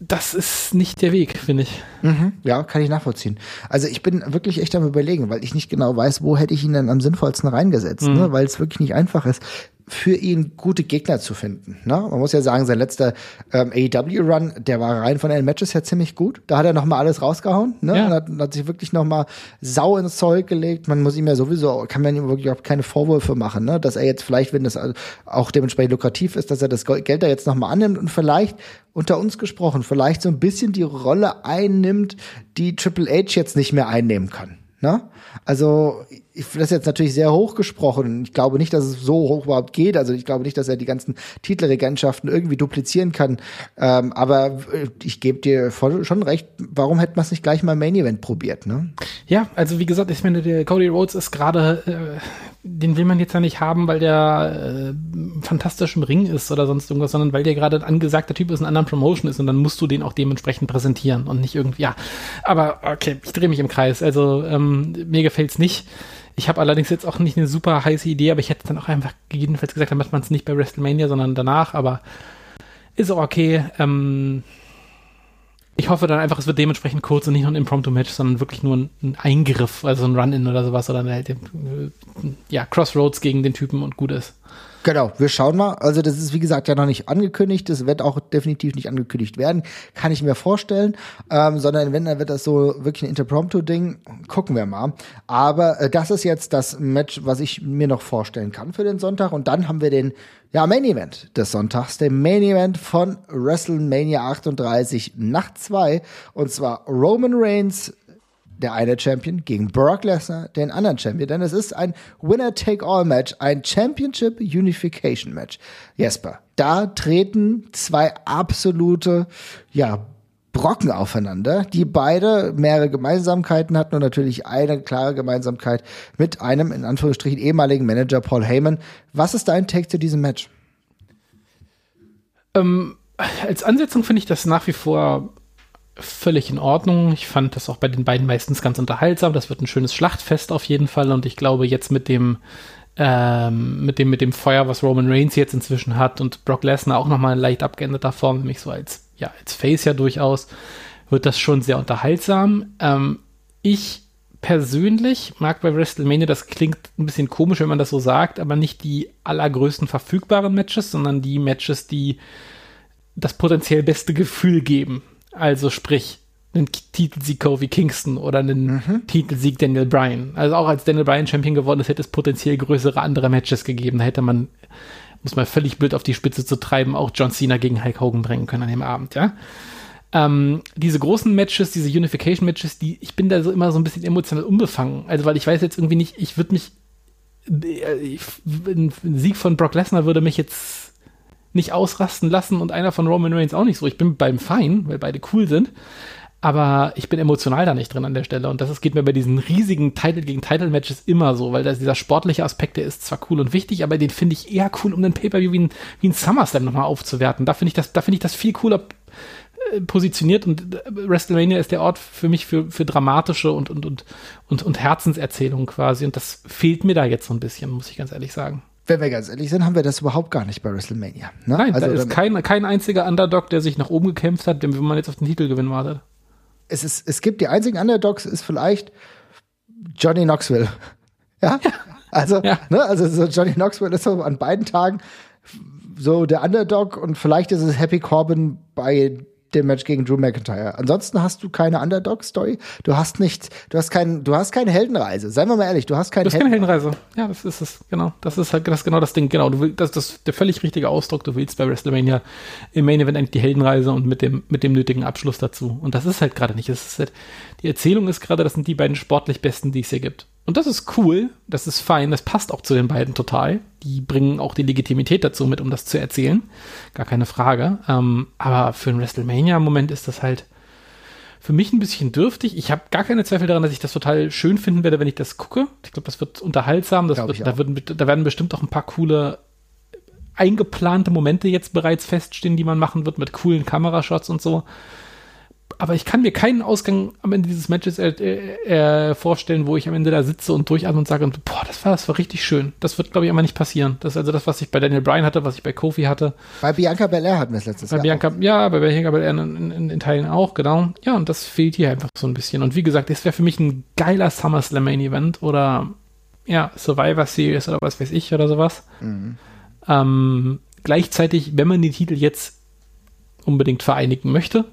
das ist nicht der Weg, finde ich. Mhm, ja, kann ich nachvollziehen. Also ich bin wirklich echt am überlegen, weil ich nicht genau weiß, wo hätte ich ihn denn am sinnvollsten reingesetzt, mhm. ne? weil es wirklich nicht einfach ist für ihn gute Gegner zu finden. Ne? Man muss ja sagen, sein letzter ähm, AEW-Run, der war rein von den Matches her ziemlich gut. Da hat er noch mal alles rausgehauen. Ne? Ja. Und hat, hat, sich wirklich noch mal Sau ins Zeug gelegt. Man muss ihm ja sowieso, kann man ihm wirklich auch keine Vorwürfe machen, ne? dass er jetzt vielleicht, wenn das auch dementsprechend lukrativ ist, dass er das Geld da jetzt noch mal annimmt und vielleicht unter uns gesprochen, vielleicht so ein bisschen die Rolle einnimmt, die Triple H jetzt nicht mehr einnehmen kann. Ne? Also, ich, das ist jetzt natürlich sehr hoch gesprochen. Ich glaube nicht, dass es so hoch überhaupt geht. Also, ich glaube nicht, dass er die ganzen Titelregentschaften irgendwie duplizieren kann. Ähm, aber äh, ich gebe dir voll, schon recht. Warum hätte man es nicht gleich mal im Main Event probiert, ne? Ja, also wie gesagt, ich meine, der Cody Rhodes ist gerade, äh, den will man jetzt ja nicht haben, weil der äh, fantastisch im Ring ist oder sonst irgendwas, sondern weil der gerade ein angesagter Typ ist, in einer anderen Promotion ist und dann musst du den auch dementsprechend präsentieren und nicht irgendwie, ja. Aber okay, ich drehe mich im Kreis. Also ähm, mir gefällt's nicht. Ich habe allerdings jetzt auch nicht eine super heiße Idee, aber ich hätte dann auch einfach gegebenenfalls gesagt, dann macht man es nicht bei WrestleMania, sondern danach, aber ist auch okay. Ähm, ich hoffe dann einfach, es wird dementsprechend kurz und nicht nur ein Impromptu-Match, sondern wirklich nur ein, ein Eingriff, also ein Run-In oder sowas, oder halt, ja, Crossroads gegen den Typen und gut ist. Genau, wir schauen mal. Also das ist wie gesagt ja noch nicht angekündigt. Das wird auch definitiv nicht angekündigt werden, kann ich mir vorstellen. Ähm, sondern wenn, dann wird das so wirklich ein Interpromptu-Ding. Gucken wir mal. Aber äh, das ist jetzt das Match, was ich mir noch vorstellen kann für den Sonntag. Und dann haben wir den ja, Main Event des Sonntags, den Main Event von WrestleMania 38 Nacht 2. Und zwar Roman Reigns der eine Champion gegen Brock Lesnar, den anderen Champion. Denn es ist ein Winner-Take-All-Match, ein Championship Unification-Match. Jesper, da treten zwei absolute, ja, Brocken aufeinander, die beide mehrere Gemeinsamkeiten hatten und natürlich eine klare Gemeinsamkeit mit einem, in Anführungsstrichen, ehemaligen Manager Paul Heyman. Was ist dein Take zu diesem Match? Ähm, als Ansetzung finde ich das nach wie vor völlig in Ordnung. Ich fand das auch bei den beiden meistens ganz unterhaltsam. Das wird ein schönes Schlachtfest auf jeden Fall. Und ich glaube, jetzt mit dem, ähm, mit dem, mit dem Feuer, was Roman Reigns jetzt inzwischen hat und Brock Lesnar auch nochmal in leicht abgeänderter Form, nämlich so als, ja, als Face ja durchaus, wird das schon sehr unterhaltsam. Ähm, ich persönlich mag bei WrestleMania, das klingt ein bisschen komisch, wenn man das so sagt, aber nicht die allergrößten verfügbaren Matches, sondern die Matches, die das potenziell beste Gefühl geben. Also sprich, einen Titelsieg Kofi Kingston oder einen mhm. Titelsieg Daniel Bryan. Also auch als Daniel Bryan Champion geworden ist, hätte es potenziell größere andere Matches gegeben. Da hätte man, muss man völlig blöd auf die Spitze zu treiben, auch John Cena gegen Hulk Hogan bringen können an dem Abend, ja. Ähm, diese großen Matches, diese Unification-Matches, die, ich bin da so immer so ein bisschen emotional unbefangen. Also, weil ich weiß jetzt irgendwie nicht, ich würde mich, äh, ein Sieg von Brock Lesnar würde mich jetzt nicht ausrasten lassen und einer von Roman Reigns auch nicht so. Ich bin beim Fein, weil beide cool sind aber ich bin emotional da nicht drin an der Stelle. Und das ist, geht mir bei diesen riesigen Title gegen Title Matches immer so, weil das, dieser sportliche Aspekt, der ist zwar cool und wichtig, aber den finde ich eher cool, um den Pay-Per-View wie ein, wie ein SummerSlam nochmal aufzuwerten. Da finde ich das, da finde ich das viel cooler äh, positioniert und äh, WrestleMania ist der Ort für mich für, für dramatische und, und, und, und, und Herzenserzählungen quasi. Und das fehlt mir da jetzt so ein bisschen, muss ich ganz ehrlich sagen wenn wir ganz ehrlich sind, haben wir das überhaupt gar nicht bei WrestleMania. Ne? Nein, also, da ist kein, kein einziger Underdog, der sich nach oben gekämpft hat, wenn man jetzt auf den Titelgewinn wartet es, ist, es gibt die einzigen Underdogs, ist vielleicht Johnny Knoxville. (laughs) Ja? ja. (laughs) Also, ja. Ne, also so Johnny Knoxville ist so an beiden Tagen so der Underdog und vielleicht ist es Happy Corbin bei dem Match gegen Drew McIntyre. Ansonsten hast du keine Underdog-Story. Du hast nichts, du hast kein, du hast keine Heldenreise. Seien wir mal ehrlich, du hast keine, du hast keine Heldenreise. Ja, das ist es, genau. Das ist halt das genau das Ding. Genau, du willst, das, das ist der völlig richtige Ausdruck. Du willst bei WrestleMania im Main Event eigentlich die Heldenreise und mit dem, mit dem nötigen Abschluss dazu. Und das ist halt gerade nicht. Das ist halt, die Erzählung ist gerade, das sind die beiden sportlich Besten, die es hier gibt. Und das ist cool, das ist fein, das passt auch zu den beiden total. Die bringen auch die Legitimität dazu mit, um das zu erzählen. Gar keine Frage. Ähm, aber für einen WrestleMania-Moment ist das halt für mich ein bisschen dürftig. Ich habe gar keine Zweifel daran, dass ich das total schön finden werde, wenn ich das gucke. Ich glaube, das wird unterhaltsam. Das wird, da, wird, da werden bestimmt auch ein paar coole eingeplante Momente jetzt bereits feststehen, die man machen wird mit coolen Kamerashots und so aber ich kann mir keinen Ausgang am Ende dieses Matches äh, äh, vorstellen, wo ich am Ende da sitze und durchatme und sage, boah, das war, das war richtig schön. Das wird, glaube ich, immer nicht passieren. Das ist also das, was ich bei Daniel Bryan hatte, was ich bei Kofi hatte. Bei Bianca Belair hatten wir es letztes bei Jahr. Bianca. Ja, bei Bianca Belair in, in, in, Teilen auch, genau. Ja, und das fehlt hier einfach so ein bisschen. Und wie gesagt, das wäre für mich ein geiler SummerSlam Main Event oder ja, Survivor Series oder was weiß ich oder sowas. Mhm. Ähm, gleichzeitig, wenn man den Titel jetzt unbedingt vereinigen möchte,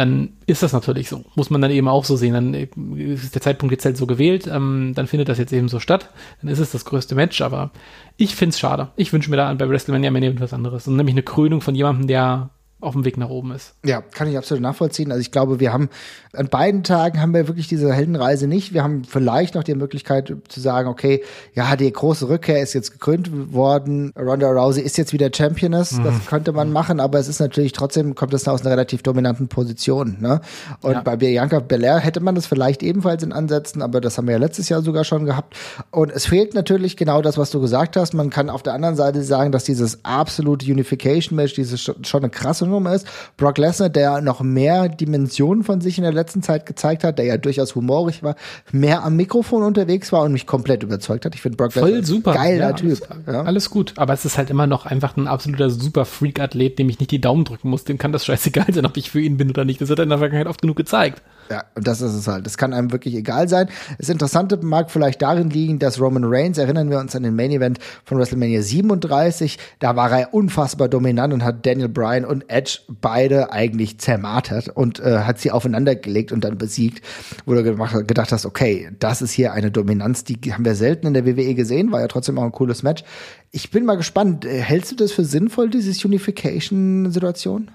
dann ist das natürlich so. Muss man dann eben auch so sehen. Dann äh, ist der Zeitpunkt jetzt halt so gewählt, ähm, dann findet das jetzt eben so statt. Dann ist es das größte Match, aber ich finde es schade. Ich wünsche mir da bei WrestleMania mehr was anderes. Und nämlich eine Krönung von jemandem, der auf dem Weg nach oben ist. Ja, kann ich absolut nachvollziehen. Also ich glaube, wir haben an beiden Tagen haben wir wirklich diese Heldenreise nicht. Wir haben vielleicht noch die Möglichkeit zu sagen, okay, ja, die große Rückkehr ist jetzt gekrönt worden. Ronda Rousey ist jetzt wieder Championess. Mhm. Das könnte man machen, aber es ist natürlich trotzdem, kommt das aus einer relativ dominanten Position. Ne? Und ja. bei Bianca Belair hätte man das vielleicht ebenfalls in Ansätzen, aber das haben wir ja letztes Jahr sogar schon gehabt. Und es fehlt natürlich genau das, was du gesagt hast. Man kann auf der anderen Seite sagen, dass dieses absolute Unification-Match, dieses schon eine krasse Nummer ist. Brock Lesnar, der noch mehr Dimensionen von sich in der letzten Zeit gezeigt hat, der ja durchaus humorig war, mehr am Mikrofon unterwegs war und mich komplett überzeugt hat. Ich finde Brock Lesnar super. geiler ja, Typ. Alles, ja. alles, gut, aber es ist halt immer noch einfach ein absoluter super Freak-Athlet, dem ich nicht die Daumen drücken muss. Dem kann das scheißegal sein, ob ich für ihn bin oder nicht. Das hat er in der Vergangenheit oft genug gezeigt. Ja, das ist es halt. Das kann einem wirklich egal sein. Das Interessante mag vielleicht darin liegen, dass Roman Reigns, erinnern wir uns an den Main Event von WrestleMania 37, da war er unfassbar dominant und hat Daniel Bryan und Edge beide eigentlich zermartert und äh, hat sie aufeinander gelegt und dann besiegt, wo du gedacht hast, okay, das ist hier eine Dominanz, die haben wir selten in der WWE gesehen, war ja trotzdem auch ein cooles Match. Ich bin mal gespannt, hältst du das für sinnvoll, dieses Unification-Situation?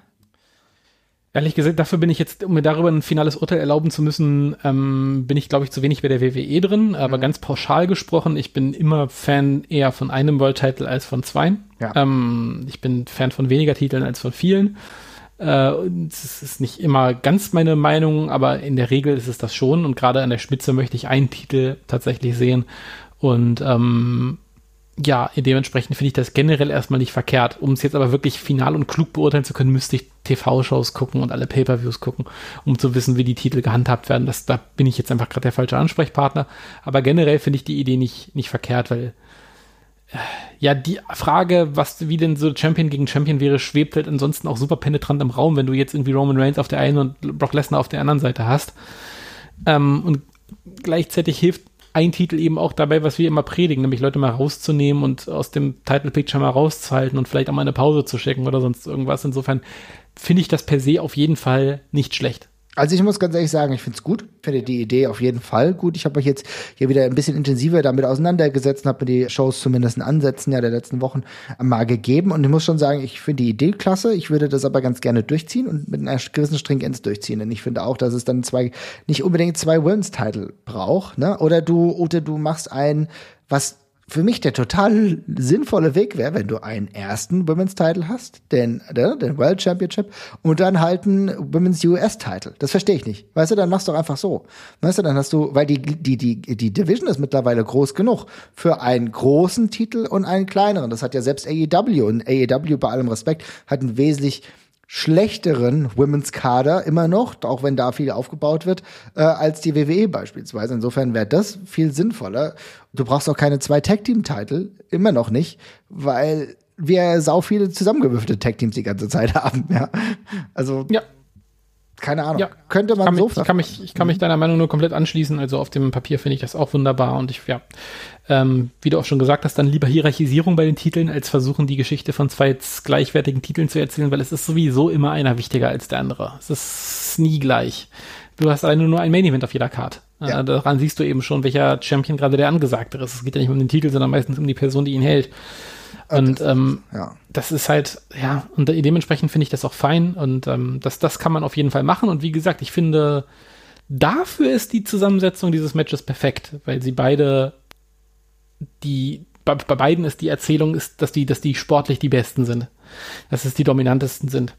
Ehrlich gesagt, dafür bin ich jetzt, um mir darüber ein finales Urteil erlauben zu müssen, ähm, bin ich, glaube ich, zu wenig bei der WWE drin. Aber mhm. ganz pauschal gesprochen, ich bin immer Fan eher von einem World Title als von zwei. Ja. Ähm, ich bin Fan von weniger Titeln als von vielen. Äh, es ist nicht immer ganz meine Meinung, aber in der Regel ist es das schon. Und gerade an der Spitze möchte ich einen Titel tatsächlich sehen. Und ähm, ja, dementsprechend finde ich das generell erstmal nicht verkehrt. Um es jetzt aber wirklich final und klug beurteilen zu können, müsste ich TV-Shows gucken und alle Pay-per-Views gucken, um zu wissen, wie die Titel gehandhabt werden. Das, da bin ich jetzt einfach gerade der falsche Ansprechpartner. Aber generell finde ich die Idee nicht, nicht verkehrt, weil äh, ja, die Frage, was, wie denn so Champion gegen Champion wäre, schwebt halt ansonsten auch super penetrant im Raum, wenn du jetzt irgendwie Roman Reigns auf der einen und Brock Lesnar auf der anderen Seite hast. Ähm, und gleichzeitig hilft ein Titel eben auch dabei, was wir immer predigen, nämlich Leute mal rauszunehmen und aus dem Title Picture mal rauszuhalten und vielleicht auch mal eine Pause zu schicken oder sonst irgendwas. Insofern finde ich das per se auf jeden Fall nicht schlecht. Also ich muss ganz ehrlich sagen, ich finde es gut, finde die Idee auf jeden Fall gut. Ich habe mich jetzt hier wieder ein bisschen intensiver damit auseinandergesetzt und habe mir die Shows zumindest in Ansätzen ja der letzten Wochen mal gegeben. Und ich muss schon sagen, ich finde die Idee klasse. Ich würde das aber ganz gerne durchziehen und mit einer gewissen Stringenz durchziehen. Denn ich finde auch, dass es dann zwei, nicht unbedingt zwei Women's-Title braucht. Ne? Oder du, oder du machst ein, was für mich der total sinnvolle Weg wäre, wenn du einen ersten Women's Title hast, den, den, den World Championship, und dann halt einen Women's US Title. Das verstehe ich nicht. Weißt du, dann machst du einfach so. Weißt du, dann hast du, weil die, die, die, die Division ist mittlerweile groß genug für einen großen Titel und einen kleineren. Das hat ja selbst AEW und AEW bei allem Respekt hat einen wesentlich schlechteren Women's Kader immer noch, auch wenn da viel aufgebaut wird, äh, als die WWE beispielsweise. Insofern wäre das viel sinnvoller. Du brauchst auch keine zwei Tag Team Titel, immer noch nicht, weil wir sau viele zusammengewürfelte Tag Teams die ganze Zeit (laughs) haben. Ja, also ja. Keine Ahnung. Ja, Könnte man kann so mich, ich kann mich, ich kann mich deiner Meinung nur komplett anschließen. Also auf dem Papier finde ich das auch wunderbar und ich, ja, ähm, wie du auch schon gesagt hast, dann lieber Hierarchisierung bei den Titeln, als versuchen, die Geschichte von zwei gleichwertigen Titeln zu erzählen, weil es ist sowieso immer einer wichtiger als der andere. Es ist nie gleich. Du hast alleine nur ein Main Event auf jeder Karte. Ja. Daran siehst du eben schon, welcher Champion gerade der angesagtere ist. Es geht ja nicht um den Titel, sondern meistens um die Person, die ihn hält. Und das, ähm, ja. das ist halt, ja, und dementsprechend finde ich das auch fein und ähm, das, das kann man auf jeden Fall machen. Und wie gesagt, ich finde, dafür ist die Zusammensetzung dieses Matches perfekt, weil sie beide die bei, bei beiden ist die Erzählung ist, dass die, dass die sportlich die besten sind. Dass es die dominantesten sind.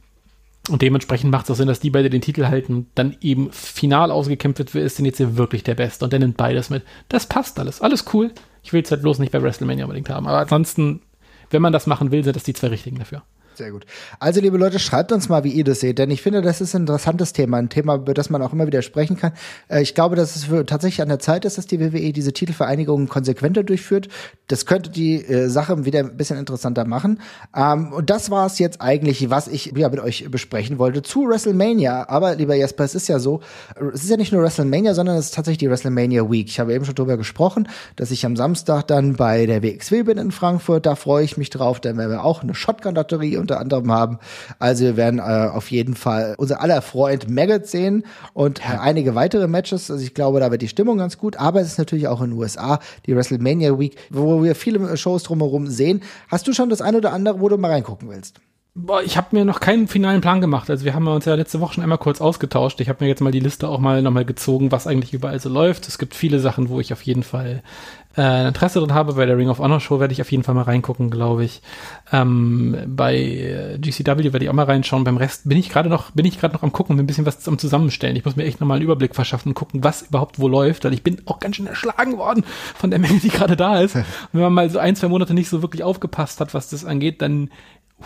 Und dementsprechend macht es auch Sinn, dass die beide den Titel halten dann eben final ausgekämpft wird, wer ist denn jetzt hier wirklich der Beste und der nimmt beides mit. Das passt alles. Alles cool. Ich will es halt bloß nicht bei WrestleMania unbedingt haben. Aber ansonsten wenn man das machen will, sind das die zwei richtigen dafür. Sehr gut. Also, liebe Leute, schreibt uns mal, wie ihr das seht, denn ich finde, das ist ein interessantes Thema, ein Thema, über das man auch immer wieder sprechen kann. Äh, ich glaube, dass es tatsächlich an der Zeit ist, dass die WWE diese Titelvereinigung konsequenter durchführt. Das könnte die äh, Sache wieder ein bisschen interessanter machen. Ähm, und das war es jetzt eigentlich, was ich ja, mit euch besprechen wollte zu WrestleMania. Aber, lieber Jesper, es ist ja so, es ist ja nicht nur WrestleMania, sondern es ist tatsächlich die WrestleMania Week. Ich habe eben schon darüber gesprochen, dass ich am Samstag dann bei der WXW bin in Frankfurt. Da freue ich mich drauf. Dann werden wir auch eine Shotgun-Lotterie unter anderem haben. Also wir werden äh, auf jeden Fall unser aller Freund Maggot sehen und ja. einige weitere Matches. Also ich glaube, da wird die Stimmung ganz gut. Aber es ist natürlich auch in den USA die WrestleMania Week, wo wir viele Shows drumherum sehen. Hast du schon das eine oder andere, wo du mal reingucken willst? Boah, ich habe mir noch keinen finalen Plan gemacht. Also wir haben uns ja letzte Woche schon einmal kurz ausgetauscht. Ich habe mir jetzt mal die Liste auch mal nochmal gezogen, was eigentlich überall so läuft. Es gibt viele Sachen, wo ich auf jeden Fall äh, Interesse drin habe. Bei der Ring of Honor Show werde ich auf jeden Fall mal reingucken, glaube ich. Ähm, bei äh, GCW werde ich auch mal reinschauen. Beim Rest bin ich gerade noch, bin ich gerade noch am gucken, ein bisschen was am Zusammenstellen. Ich muss mir echt nochmal einen Überblick verschaffen und gucken, was überhaupt wo läuft, weil ich bin auch ganz schön erschlagen worden von der Menge, die gerade da ist. Und (laughs) wenn man mal so ein, zwei Monate nicht so wirklich aufgepasst hat, was das angeht, dann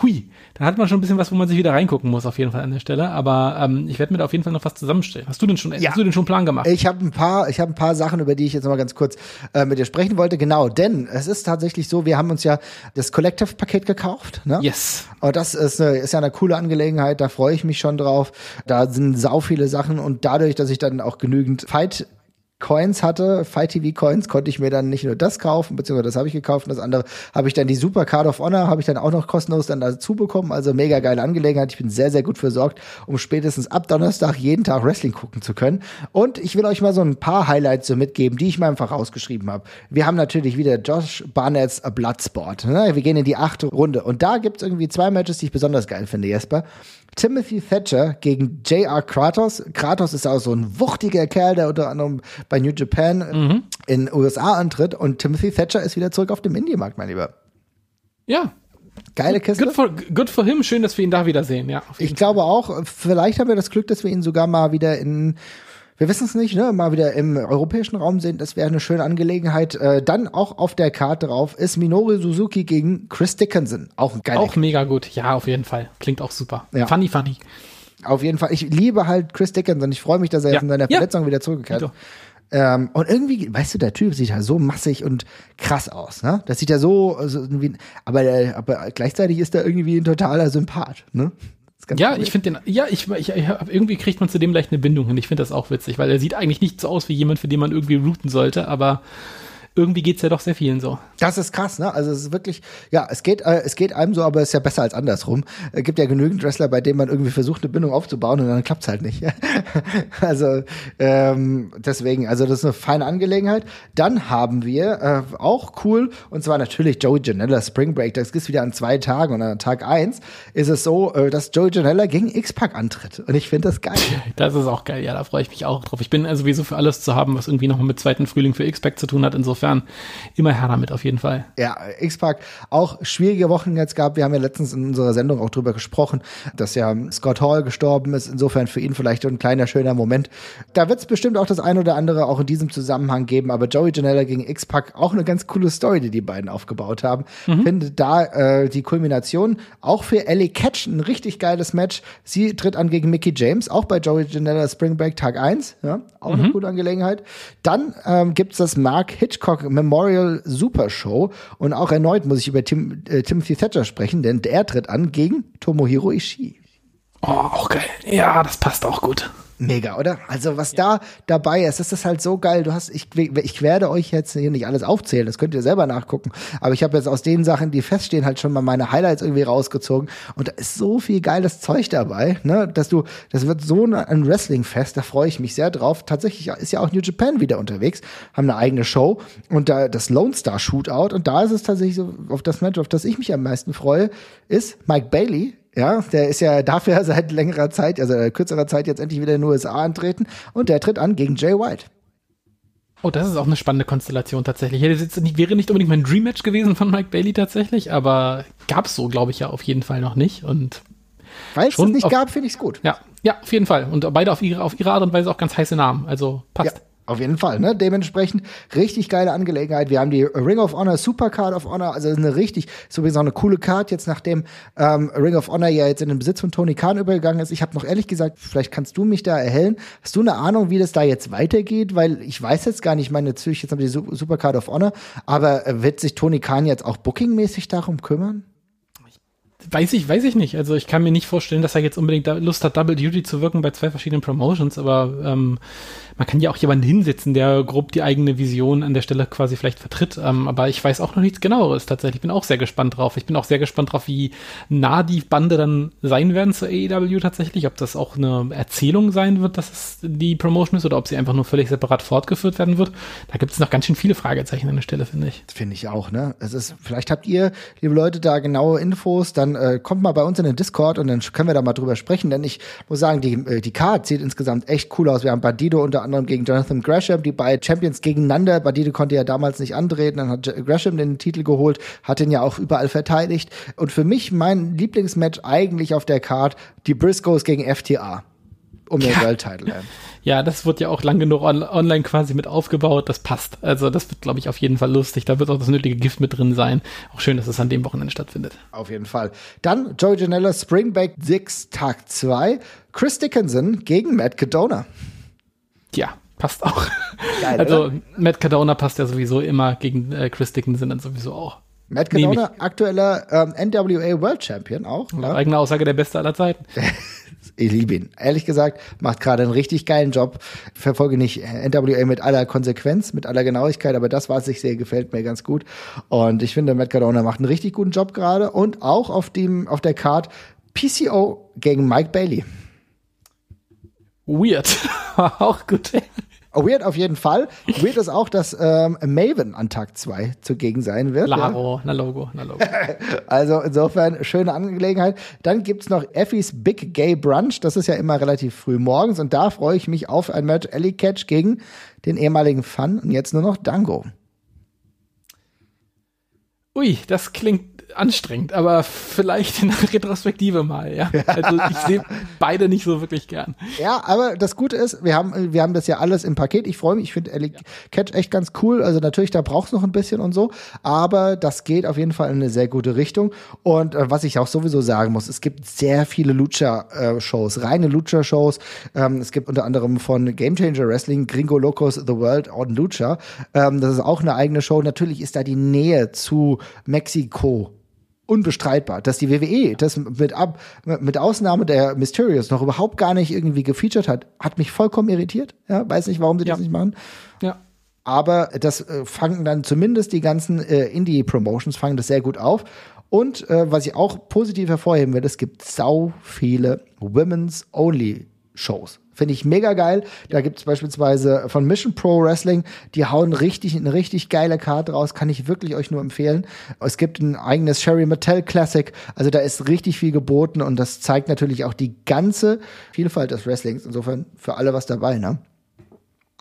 hui, dann hat man schon ein bisschen was, wo man sich wieder reingucken muss, auf jeden Fall an der Stelle. Aber ähm, ich werde mir da auf jeden Fall noch was zusammenstellen. Hast du denn schon, ja. hast du denn schon einen Plan gemacht? Ich habe ein paar, ich habe ein paar Sachen, über die ich jetzt noch mal ganz kurz äh, mit dir sprechen wollte. Genau, denn es ist tatsächlich so, wir haben uns ja das Collective-Paket gekauft. Ne? Yes. Und das ist, eine, ist ja eine coole Angelegenheit. Da freue ich mich schon drauf. Da sind sau viele Sachen und dadurch, dass ich dann auch genügend Fight Coins hatte, Fight TV Coins, konnte ich mir dann nicht nur das kaufen, beziehungsweise das habe ich gekauft und das andere habe ich dann die Super Card of Honor, habe ich dann auch noch kostenlos dann dazu bekommen. Also mega geile Angelegenheit. Ich bin sehr, sehr gut versorgt, um spätestens ab Donnerstag jeden Tag Wrestling gucken zu können. Und ich will euch mal so ein paar Highlights so mitgeben, die ich mir einfach rausgeschrieben habe. Wir haben natürlich wieder Josh Barnett's Bloodsport. Ne? Wir gehen in die achte Runde und da gibt es irgendwie zwei Matches, die ich besonders geil finde, Jesper. Timothy Thatcher gegen J.R. Kratos. Kratos ist auch so ein wuchtiger Kerl, der unter anderem bei New Japan mhm. in USA antritt. Und Timothy Thatcher ist wieder zurück auf dem Indie-Markt, mein Lieber. Ja. Geile Kiste. Good for, good for him. Schön, dass wir ihn da wiedersehen. Ja, ich Fall. glaube auch, vielleicht haben wir das Glück, dass wir ihn sogar mal wieder in wir wissen es nicht, ne, mal wieder im europäischen Raum sehen, das wäre eine schöne Angelegenheit. Äh, dann auch auf der Karte drauf ist Minori Suzuki gegen Chris Dickinson. Auch ein geiler. Auch mega gut, ja, auf jeden Fall. Klingt auch super. Ja. Funny, funny. Auf jeden Fall. Ich liebe halt Chris Dickinson. Ich freue mich, dass er ja. von seiner Verletzung ja. wieder zurückgekehrt ist. Ähm, und irgendwie, weißt du, der Typ sieht ja so massig und krass aus, ne? Das sieht ja so, so wie, aber, aber gleichzeitig ist er irgendwie ein totaler Sympath, ne? Ja, ich finde den, ja, ich, ich, ich irgendwie kriegt man zu dem leicht eine Bindung hin. Ich finde das auch witzig, weil er sieht eigentlich nicht so aus wie jemand, für den man irgendwie routen sollte, aber irgendwie geht's ja doch sehr vielen so. Das ist krass, ne? Also es ist wirklich, ja, es geht, äh, es geht einem so, aber es ist ja besser als andersrum. Es gibt ja genügend Wrestler, bei denen man irgendwie versucht, eine Bindung aufzubauen und dann klappt's halt nicht. (laughs) also ähm, deswegen, also das ist eine feine Angelegenheit. Dann haben wir äh, auch cool, und zwar natürlich Joey Janella Spring Break. Das ist wieder an zwei Tagen und an Tag eins ist es so, äh, dass Joey Janella gegen X-Pac antritt. Und ich finde das geil. (laughs) Das ist auch geil, ja, da freue ich mich auch drauf. Ich bin also sowieso für alles zu haben, was irgendwie nochmal mit zweiten Frühling für X-Pac zu tun hat. Insofern immer her damit auf jeden Fall. Ja, X-Pac auch schwierige Wochen jetzt gab. Wir haben ja letztens in unserer Sendung auch drüber gesprochen, dass ja Scott Hall gestorben ist. Insofern für ihn vielleicht ein kleiner schöner Moment. Da wird es bestimmt auch das ein oder andere auch in diesem Zusammenhang geben. Aber Joey Janella gegen X-Pac auch eine ganz coole Story, die die beiden aufgebaut haben. Mhm. Finde da äh, die Kulmination auch für Ellie Catch ein richtig geiles Match. Sie tritt an gegen Mickey James, auch bei Joey Janella Spring Break Tag 1. Ja, auch mhm. eine gute Angelegenheit. Dann ähm, gibt es das Mark Hitchcock Memorial Super Show. Und auch erneut muss ich über Tim, äh, Timothy Thatcher sprechen, denn der tritt an gegen Tomohiro Ishii. Oh, auch geil. Ja, das passt auch gut. Mega, oder? Also was ja. da dabei ist, das ist halt so geil. Du hast, ich, ich werde euch jetzt hier nicht alles aufzählen, das könnt ihr selber nachgucken. Aber ich habe jetzt aus den Sachen, die feststehen, halt schon mal meine Highlights irgendwie rausgezogen. Und da ist so viel geiles Zeug dabei, ne, dass du, das wird so ein Wrestling-Fest, da freue ich mich sehr drauf. Tatsächlich ist ja auch New Japan wieder unterwegs, haben eine eigene Show und da das Lone Star Shootout und da ist es tatsächlich so, auf das Match, auf das ich mich am meisten freue, ist Mike Bailey ja, der ist ja dafür (laughs) seit längerer Zeit, also kürzerer Zeit jetzt endlich wieder in den USA antreten und der tritt an gegen Jay White. Oh, das ist auch eine spannende Konstellation tatsächlich. Nicht, wäre nicht unbedingt mein Dream Match gewesen von Mike Bailey tatsächlich, aber gab es so, glaube ich, ja auf jeden Fall noch nicht. Und weil es nicht auf, gab, finde ich es gut. Ja, ja, auf jeden Fall. Und beide auf ihre, auf ihre Art und Weise auch ganz heiße Namen. Also passt. Ja. Auf jeden Fall, ne? Dementsprechend richtig geile Angelegenheit. Wir haben die Ring of Honor Supercard of Honor, also eine richtig, sowieso eine coole Card, jetzt nachdem ähm, Ring of Honor ja jetzt in den Besitz von Tony Khan übergegangen ist. Ich habe noch ehrlich gesagt, vielleicht kannst du mich da erhellen. Hast du eine Ahnung, wie das da jetzt weitergeht? Weil ich weiß jetzt gar nicht, ich meine, natürlich jetzt haben wir die Supercard of Honor, aber äh, wird sich Tony Khan jetzt auch bookingmäßig darum kümmern? Weiß ich, weiß ich nicht. Also ich kann mir nicht vorstellen, dass er jetzt unbedingt Lust hat, Double Duty zu wirken bei zwei verschiedenen Promotions, aber ähm, man kann ja auch jemanden hinsetzen, der grob die eigene Vision an der Stelle quasi vielleicht vertritt. Ähm, aber ich weiß auch noch nichts genaueres tatsächlich. Ich bin auch sehr gespannt drauf. Ich bin auch sehr gespannt drauf, wie nah die Bande dann sein werden zur AEW tatsächlich. Ob das auch eine Erzählung sein wird, dass es die Promotion ist oder ob sie einfach nur völlig separat fortgeführt werden wird. Da gibt es noch ganz schön viele Fragezeichen an der Stelle, finde ich. Finde ich auch, ne? Es ist, vielleicht habt ihr, liebe Leute, da genaue Infos, dann äh, kommt mal bei uns in den Discord und dann können wir da mal drüber sprechen, denn ich muss sagen, die, äh, die Card sieht insgesamt echt cool aus. Wir haben Bandido unter anderem gegen Jonathan Gresham, die beiden Champions gegeneinander. Bandido konnte ja damals nicht antreten, dann hat Gresham den Titel geholt, hat den ja auch überall verteidigt. Und für mich mein Lieblingsmatch eigentlich auf der Card, die Briscoes gegen FTA um den ja. World Title. (laughs) Ja, das wird ja auch lang genug on online quasi mit aufgebaut. Das passt. Also das wird, glaube ich, auf jeden Fall lustig. Da wird auch das nötige Gift mit drin sein. Auch schön, dass es an dem Wochenende stattfindet. Auf jeden Fall. Dann Joey Janela Springback 6 Tag 2. Chris Dickinson gegen Matt Cadona. Ja, passt auch. Geil, also oder? Matt Cadona passt ja sowieso immer gegen äh, Chris Dickinson dann sowieso auch. Matt Cadona, aktueller ähm, NWA World Champion auch. Ja. Eigene Aussage der Beste aller Zeiten. (laughs) ich liebe ihn. Ehrlich gesagt, macht gerade einen richtig geilen Job. Verfolge nicht NWA mit aller Konsequenz, mit aller Genauigkeit, aber das, was ich sehe, gefällt mir ganz gut. Und ich finde, Matt Cardona macht einen richtig guten Job gerade und auch auf dem, auf der Card PCO gegen Mike Bailey. Weird. (laughs) auch gut. Weird auf jeden Fall. Weird ist auch, dass ähm, Maven an Tag 2 zugegen sein wird. Laro, ja. na Logo, na Logo. (laughs) also insofern schöne Angelegenheit. Dann gibt's noch Effie's Big Gay Brunch. Das ist ja immer relativ früh morgens und da freue ich mich auf ein Match Ellie Catch gegen den ehemaligen Fun und jetzt nur noch Dango. Ui, das klingt anstrengend, aber vielleicht in der Retrospektive mal, ja. Also ich sehe beide nicht so wirklich gern. Ja, aber das Gute ist, wir haben, wir haben das ja alles im Paket. Ich freue mich, ich finde Ellie Catch echt ganz cool. Also natürlich, da braucht es noch ein bisschen und so, aber das geht auf jeden Fall in eine sehr gute Richtung. Und äh, was ich auch sowieso sagen muss, es gibt sehr viele Lucha-Shows, äh, reine Lucha-Shows. Ähm, es gibt unter anderem von Game Changer Wrestling, Gringo Locos, The World on Lucha. Ähm, das ist auch eine eigene Show. Natürlich ist da die Nähe zu Mexiko unbestreitbar, dass die WWE das mit ab, mit Ausnahme der Mysterios noch überhaupt gar nicht irgendwie gefeatured hat, hat mich vollkommen irritiert. Ja, weiß nicht, warum sie ja. das nicht machen. Ja. aber das äh, fangen dann zumindest die ganzen äh, Indie-Promotions fangen das sehr gut auf. Und äh, was ich auch positiv hervorheben will, es gibt sau viele Women's Only Shows. Finde ich mega geil. Da gibt es beispielsweise von Mission Pro Wrestling, die hauen richtig eine richtig geile Karte raus, kann ich wirklich euch nur empfehlen. Es gibt ein eigenes Sherry Mattel Classic, also da ist richtig viel geboten und das zeigt natürlich auch die ganze Vielfalt des Wrestlings. Insofern für alle was dabei, ne?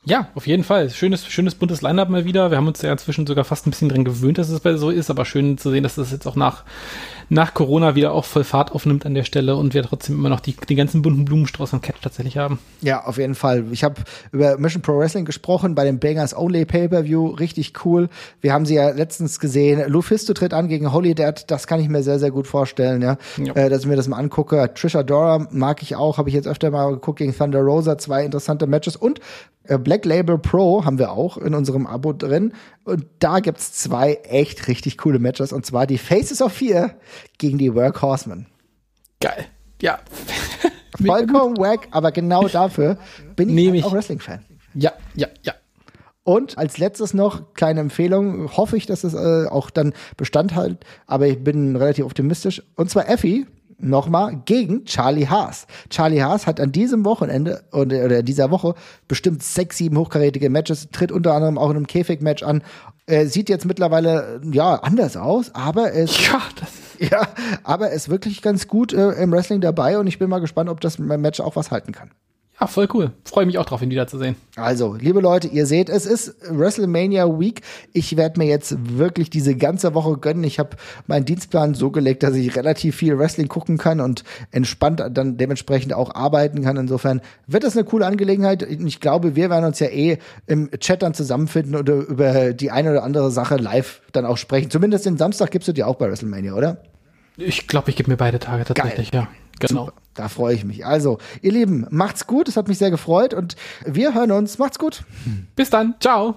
Ja, auf jeden Fall. Schönes, schönes buntes Line-Up mal wieder. Wir haben uns ja inzwischen sogar fast ein bisschen dran gewöhnt, dass es so ist, aber schön zu sehen, dass das jetzt auch nach, nach Corona wieder auch voll Fahrt aufnimmt an der Stelle und wir trotzdem immer noch die, die ganzen bunten Blumenstrauß und Catch tatsächlich haben. Ja, auf jeden Fall. Ich habe über Mission Pro Wrestling gesprochen bei dem Bangers Only Pay-Per-View. Richtig cool. Wir haben sie ja letztens gesehen. Lufisto tritt an gegen Holy Dead. Das kann ich mir sehr, sehr gut vorstellen, ja. ja. Äh, dass ich mir das mal angucke. Trisha Dora mag ich auch. Habe ich jetzt öfter mal geguckt gegen Thunder Rosa. Zwei interessante Matches und Black Label Pro haben wir auch in unserem Abo drin. Und da gibt's zwei echt richtig coole Matches. Und zwar die Faces of Fear gegen die Workhorsemen. Geil. Ja. (laughs) Vollkommen wack, aber genau dafür bin ich Nehm auch Wrestling-Fan. Ja, ja, ja. Und als letztes noch, kleine Empfehlung, hoffe ich, dass es äh, auch dann Bestand hat, aber ich bin relativ optimistisch. Und zwar Effie, nochmal gegen Charlie Haas. Charlie Haas hat an diesem Wochenende oder dieser Woche bestimmt sechs, sieben hochkarätige Matches, tritt unter anderem auch in einem Käfig-Match an. Er sieht jetzt mittlerweile ja anders aus, aber es (laughs) ja, (laughs) ja, aber er ist wirklich ganz gut äh, im Wrestling dabei und ich bin mal gespannt, ob das Match auch was halten kann. Ja, voll cool. Freue mich auch drauf, ihn wiederzusehen. Also, liebe Leute, ihr seht, es ist WrestleMania Week. Ich werde mir jetzt wirklich diese ganze Woche gönnen. Ich habe meinen Dienstplan so gelegt, dass ich relativ viel Wrestling gucken kann und entspannt dann dementsprechend auch arbeiten kann. Insofern wird das eine coole Angelegenheit. Ich glaube, wir werden uns ja eh im Chat dann zusammenfinden oder über die eine oder andere Sache live dann auch sprechen. Zumindest den Samstag gibst du dir auch bei WrestleMania, oder? Ich glaube, ich gebe mir beide Tage tatsächlich, Geil. ja. Genau. Super. Da freue ich mich. Also, ihr Lieben, macht's gut. Es hat mich sehr gefreut und wir hören uns. Macht's gut. Bis dann. Ciao.